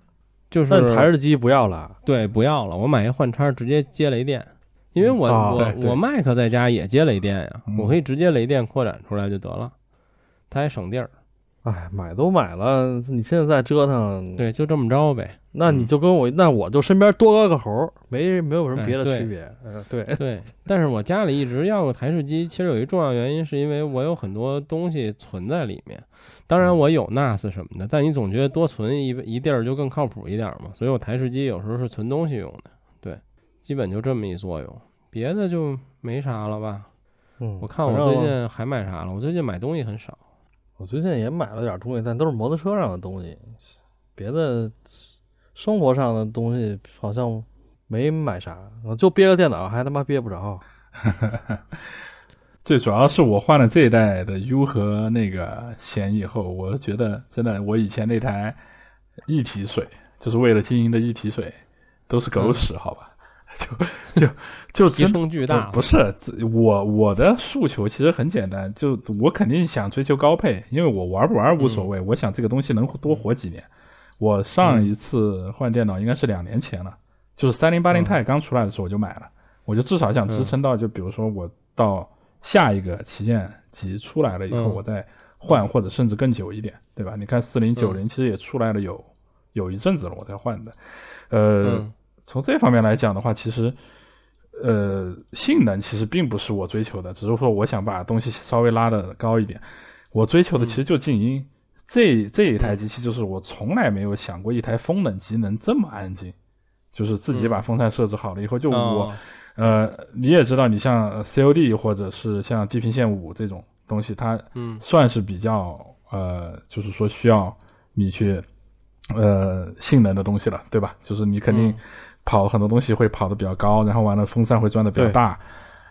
就是那台式机不要了，对不要了，我买一换叉直接接雷电。因为我、啊我我 Mac 在家也接雷电呀，嗯我可以直接雷电扩展出来就得了，它还省地儿。哎，买都买了，你现在再折腾，对，就这么着呗。那你就跟我，那我就身边多个猴儿，没没有什么别的区别。嗯，对，对，但是我家里一直要个台式机，其实有一重要原因，是因为我有很多东西存在里面。当然我有 NAS 什么的，但你总觉得多存一一地儿就更靠谱一点嘛。所以我台式机有时候是存东西用的。对，基本就这么一作用，别的就没啥了吧。嗯，我看我最近还买啥了？我最近买东西很少。我最近也买了点东西，但都是摩托车上的东西，别的生活上的东西好像没买啥，我就憋个电脑还他妈憋不着。最主要是我换了这一代的 U 和那个弦以后，我觉得真的，我以前那台一体水，就是为了经营的一体水，都是狗屎，好吧？就就就提真升巨大不不是这我我的诉求其实很简单，就我肯定想追求高配，因为我玩不玩无所谓，我想这个东西能多活几年。我上一次换电脑应该是两年前了，就是三零八零嗯 i 刚出来的时候我就买了，我就至少想支撑到，就比如说我到下一个旗舰级出来了以后，嗯我再换，或者甚至更久一点，对吧？你看四零九零其实也出来了有有一阵子了，我才换的。呃，嗯从这方面来讲的话，其实呃性能其实并不是我追求的，只是说我想把东西稍微拉的高一点。我追求的其实就静音。这这一台机器就是我从来没有想过一台风冷机能这么安静，就是自己把风扇设置好了以后，就我、哦呃你也知道，你像 COD 或者是像地平线五这种东西，它嗯算是比较呃，就是说需要你去呃性能的东西了，对吧？就是你肯定嗯跑很多东西会跑得比较高，然后完了风扇会转得比较大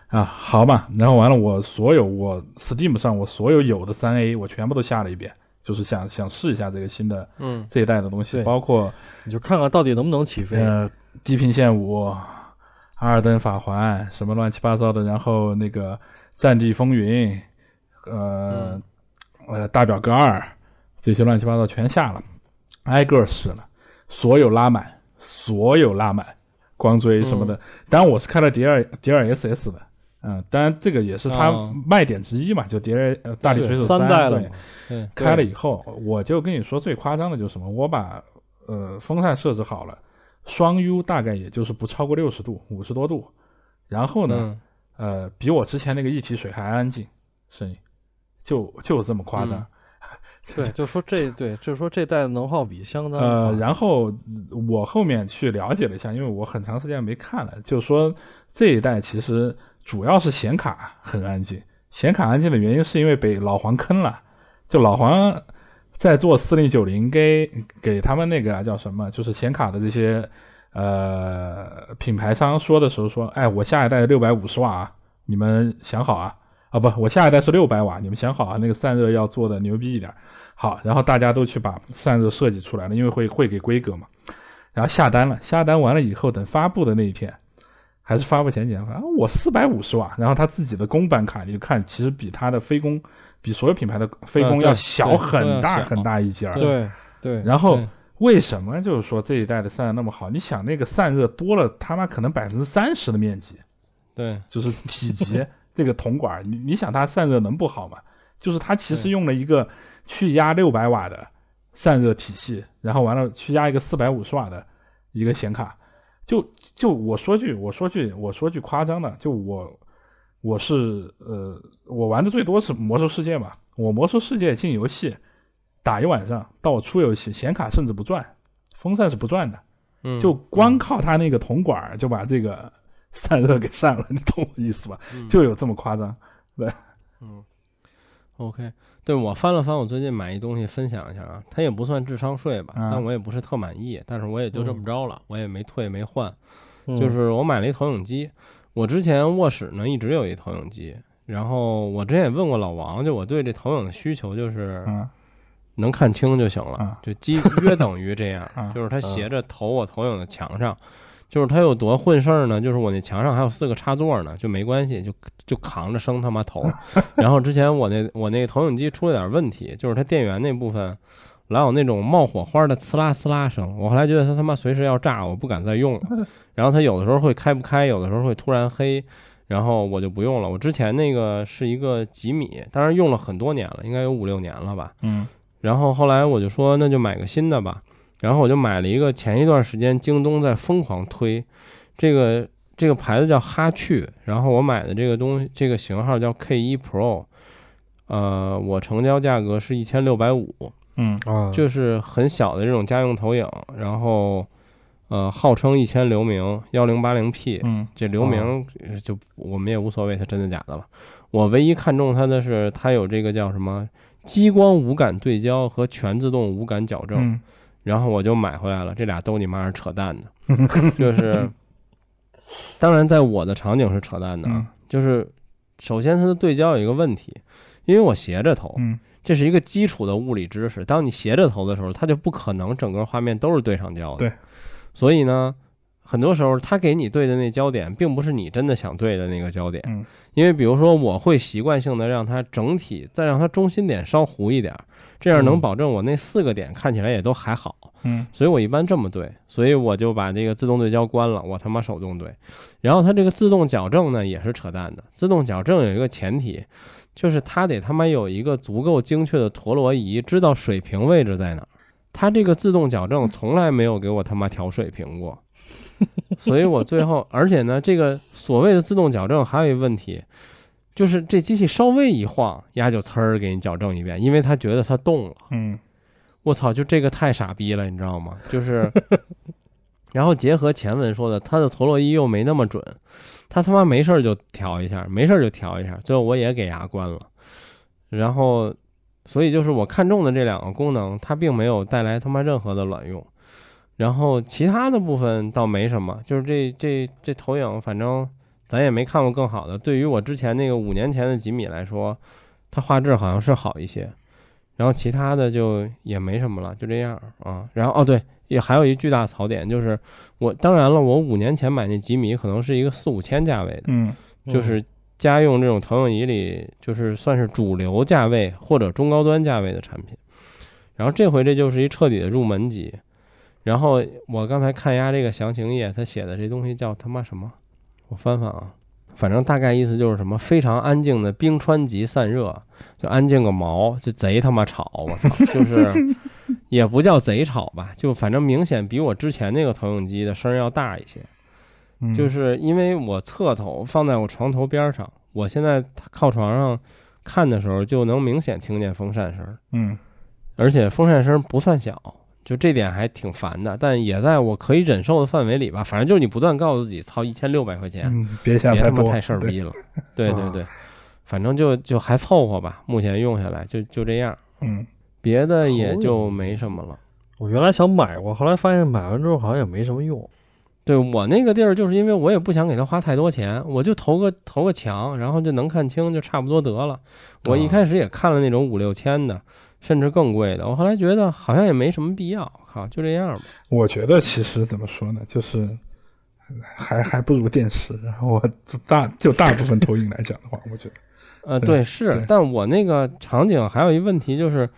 啊，好嘛，然后完了我所有我 Steam 上我所有有的三 A 我全部都下了一遍，就是想想试一下这个新的嗯。这一代的东西，包括你就看看到底能不能起飞。呃地平线五、阿尔登法环什么乱七八糟的，然后那个战地风云，呃、嗯。呃大表哥二这些乱七八糟全下了，挨个试了，所有拉满，所有拉满，光追什么的。当然我是开了 D 二 D 二 SS 的，嗯，当然这个也是它哦。卖点之一嘛，就碟儿呃大力水手三代了开了以后，我就跟你说最夸张的就是什么，我把呃风扇设置好了，双 U 大概也就是不超过六十度，五十多度，然后呢，嗯。呃，比我之前那个一体水还安静，声音就就这么夸张。嗯对，就说这对，就是说这代的能耗比相当呃，然后我后面去了解了一下，因为我很长时间没看了，就是说这一代其实主要是显卡很安静，显卡安静的原因是因为被老黄坑了，就老黄在做四零九零给给他们那个叫什么，就是显卡的这些呃品牌商说的时候说，哎，我下一代六百五十瓦啊，你们想好啊。啊不，我下一代是六百瓦，你们想好啊，那个散热要做的牛逼一点。好，然后大家都去把散热设计出来了，因为会会给规格嘛。然后下单了，下单完了以后，等发布的那一天，还是发布前几天，啊，我四百五十瓦，然后他自己的公版卡，你就看，其实比他的非公，比所有品牌的非公要小很大很大一截儿。对对，然后为什么就是说这一代的散热那么好？你想那个散热多了，他妈可能百分之三十的面积，对，就是体积这个铜管，你你想它散热能不好吗？就是它其实用了一个去压六百瓦的散热体系，然后完了去压一个四百五十瓦的一个显卡，就就我说句我说句我说句夸张的，就我我是呃我玩的最多是魔兽世界嘛，我魔兽世界进游戏打一晚上，到我出游戏显卡甚至不转，风扇是不转的，嗯。就光靠它那个铜管就把这个 散热给散了，你懂我意思吧？嗯。就有这么夸张。对。嗯，OK，对我翻了翻，我最近买一东西分享一下啊，它也不算智商税吧，啊。但我也不是特满意，但是我也就这么着了，我也没退没换，嗯。就是我买了一投影机，我之前卧室呢一直有一投影机，然后我之前也问过老王，就我对这投影的需求就是嗯。能看清就行了啊，就基约等于这样 啊，就是它斜着投我投影的墙上。就是它有多混事儿呢？就是我那墙上还有四个插座呢，就没关系，就就扛着生他妈头。然后之前我那我那投影机出了点问题，就是它电源那部分老有那种冒火花的呲啦呲啦声，我后来觉得它他妈随时要炸，我不敢再用了。然后它有的时候会开不开，有的时候会突然黑，然后我就不用了。我之前那个是一个几米，当然用了很多年了，应该有五六年了吧。嗯然后后来我就说那就买个新的吧，然后我就买了一个前一段时间京东在疯狂推这个这个牌子叫哈趣，然后我买的这个东西这个型号叫 K 一 Pro，呃，我成交价格是一千六百五，嗯。啊，就是很小的这种家用投影，然后呃号称一千流明幺零八零 P，嗯这流明呃就我们也无所谓它真的假的了。我唯一看中它的是它有这个叫什么激光无感对焦和全自动无感矫正，嗯然后我就买回来了。这俩都你妈是扯淡的，就是当然在我的场景是扯淡的啊嗯，就是首先它的对焦有一个问题，因为我斜着投，嗯这是一个基础的物理知识。当你斜着投的时候，它就不可能整个画面都是对上焦的。对，所以呢，很多时候他给你对的那焦点，并不是你真的想对的那个焦点。嗯因为比如说，我会习惯性的让它整体再让它中心点稍糊一点儿，这样能嗯保证我那四个点看起来也都还好。嗯所以我一般这么对，所以我就把这个自动对焦关了，我他妈手动对。然后它这个自动矫正呢也是扯淡的，自动矫正有一个前提，就是它得他妈有一个足够精确的陀螺仪，知道水平位置在哪儿。它这个自动矫正从来没有给我他妈调水平过，所以我最后，而且呢，这个所谓的自动矫正还有一个问题，就是这机器稍微一晃，丫就呲儿给你矫正一遍，因为它觉得它动了。嗯我操，就这个太傻逼了，你知道吗？就是，然后结合前文说的，它的陀螺仪又没那么准，他他妈没事儿就调一下，没事儿就调一下，最后我也给牙关了。然后，所以就是我看中的这两个功能，它并没有带来他妈任何的卵用。然后其他的部分倒没什么，就是这这这投影，反正咱也没看过更好的。对于我之前那个五年前的几米来说，它画质好像是好一些。然后其他的就也没什么了，就这样啊。然后哦对，也还有一巨大槽点就是我当然了，我五年前买那几米可能是一个四五千价位的，嗯就是家用这种投影仪里就是算是主流价位或者中高端价位的产品。然后这回这就是一彻底的入门级。然后我刚才看一下这个详情页，他写的这东西叫他妈什么？我翻翻啊，反正大概意思就是什么非常安静的冰川级散热，就安静个毛，就贼他妈吵，我操，就是 也不叫贼吵吧，就反正明显比我之前那个投影机的声儿要大一些。嗯就是因为我侧头放在我床头边儿上，我现在靠床上看的时候，就能明显听见风扇声儿，嗯而且风扇声不算小，就这点还挺烦的，但也在我可以忍受的范围里吧。反正就是你不断告诉自己，操，一千六百块钱，嗯，别想别他妈多，太事儿逼了。对对啊对，反正就就还凑合吧，目前用下来就就这样，嗯别的也就没什么了。我原来想买过，后来发现买完之后好像也没什么用。对我那个地儿，就是因为我也不想给他花太多钱，我就投个投个墙，然后就能看清，就差不多得了。我一啊开始也看了那种五六千的，甚至更贵的，我后来觉得好像也没什么必要，靠，就这样吧。我觉得其实怎么说呢，就是还还不如电视。然后我大就大部分投影来讲的话，我觉得 呃，对对，是，但我那个场景还有一问题就是，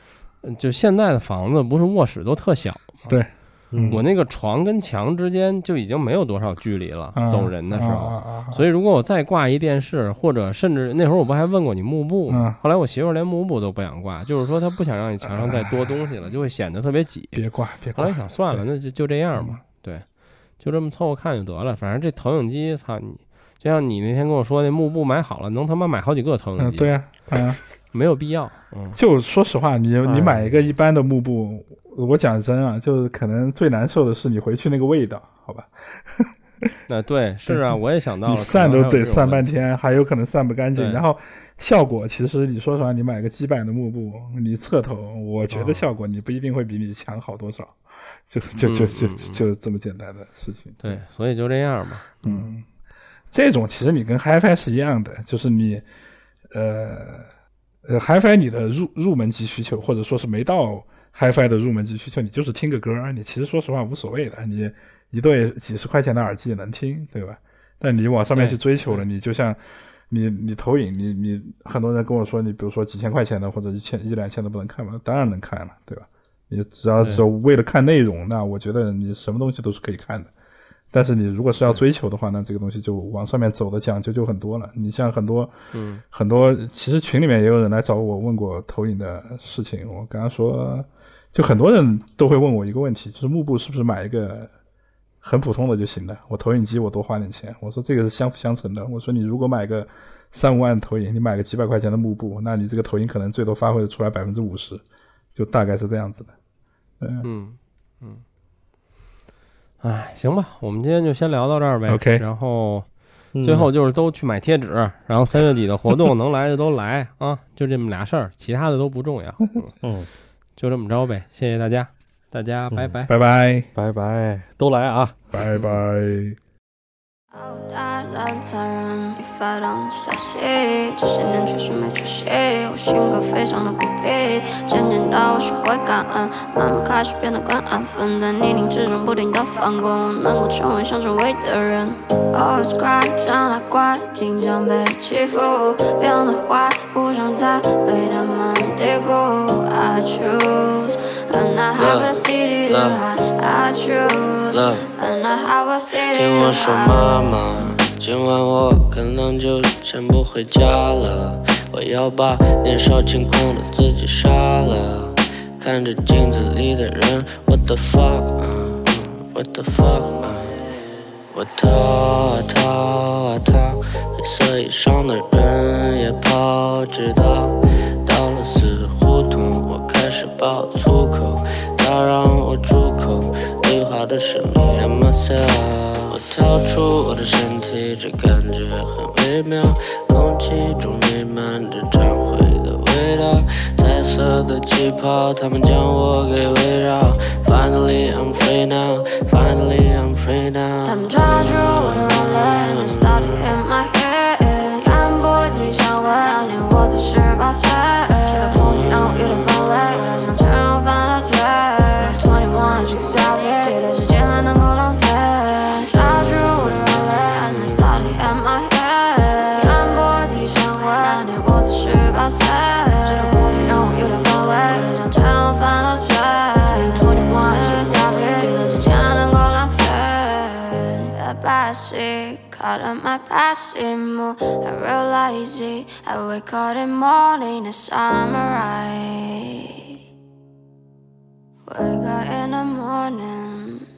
呃就现在的房子不是卧室都特小吗？对嗯。我那个床跟墙之间就已经没有多少距离了，啊走人的时候。所以，如果我再挂一电视，或者甚至那会儿我不还问过你幕布吗？嗯。后来我媳妇连幕布都不想挂，就是说她不想让你墙上再多东西了，就会显得特别挤。别挂别挂。后来，想算了，那就就这样吧，对，就这么凑合看就得了。反正这投影机，操你，就像你那天跟我说那幕布买好了，能他妈买好几个投影嗯，机，对呀，啊，没有必要。嗯，就说实话，你你哎。买一个一般的幕布，我讲真啊，就是可能最难受的是你回去那个味道，好吧？那对，是啊，我也想到你了，散都得散半天。还有可能散不干净。然后效果其实你说实话，你买个基板的幕布，你侧头，我觉得哦效果你不一定会比你强好多少，就就就就就这么简单的事情。对，所以就这样吧。嗯，这种其实你跟 HiFi 是一样的，就是你呃呃 HiFi 你的入入门级需求，或者说是没到 HiFi 的入门级需求，你就是听个歌儿，你其实说实话无所谓的，你一对几十块钱的耳机也能听，对吧？但你往上面去追求了，你就像你你投影，你你很多人跟我说，你比如说几千块钱的或者一千一两千的不能看吗？当然能看了，对吧？你只要是为了看内容，那我觉得你什么东西都是可以看的。但是你如果是要追求的话，那这个东西就往上面走的讲究就很多了。你像很多嗯很多，其实群里面也有人来找我问过投影的事情。我刚刚说，就很多人都会问我一个问题，就是幕布是不是买一个很普通的就行了？我投影机我多花点钱。我说这个是相辅相成的。我说你如果买个三五万的投影，你买个几百块钱的幕布，那你这个投影可能最多发挥出来百分之五十，就大概是这样子的。嗯嗯嗯。哎，行吧，我们今天就先聊到这儿呗。OK 然后嗯最后就是都去买贴纸，然后三月底的活动能来的都来啊，就这么俩事儿，其他的都不重要。嗯，嗯，就这么着呗，谢谢大家，大家拜拜。拜拜，拜拜，都来啊。拜拜。好大烂残忍，也发动下戏，这些年确实没出息。我性格非常的孤僻，渐渐的我学会感恩，慢慢开始变得更安分，在泥泞之中不停的翻滚，我能够成为想成为的人。Always cry，长大怪，经常被欺负，变得坏，不想再被他们低估。I choose。听我说，妈妈，今晚我可能就先不回家了。我要把年少轻狂的自己杀了。看着镜子里的人，What the fuck？What the fuck？我逃啊逃啊逃，黑色衣裳的人也跑，直到到了死。是，爆粗口，他让我住口，对话的是你 and myself。我跳出我的身体，这感觉很微妙，空气中弥漫着忏悔的味道，彩色的气泡，它们将我给围绕。Finally I'm free now, finally I'm free now。他们抓住我的软肋，It's starting in my one 是个小别，这段时间还能够浪费。白皙 Caught up my passing mood. I realize it. I wake up in morning, the summer right. Wake up in the morning.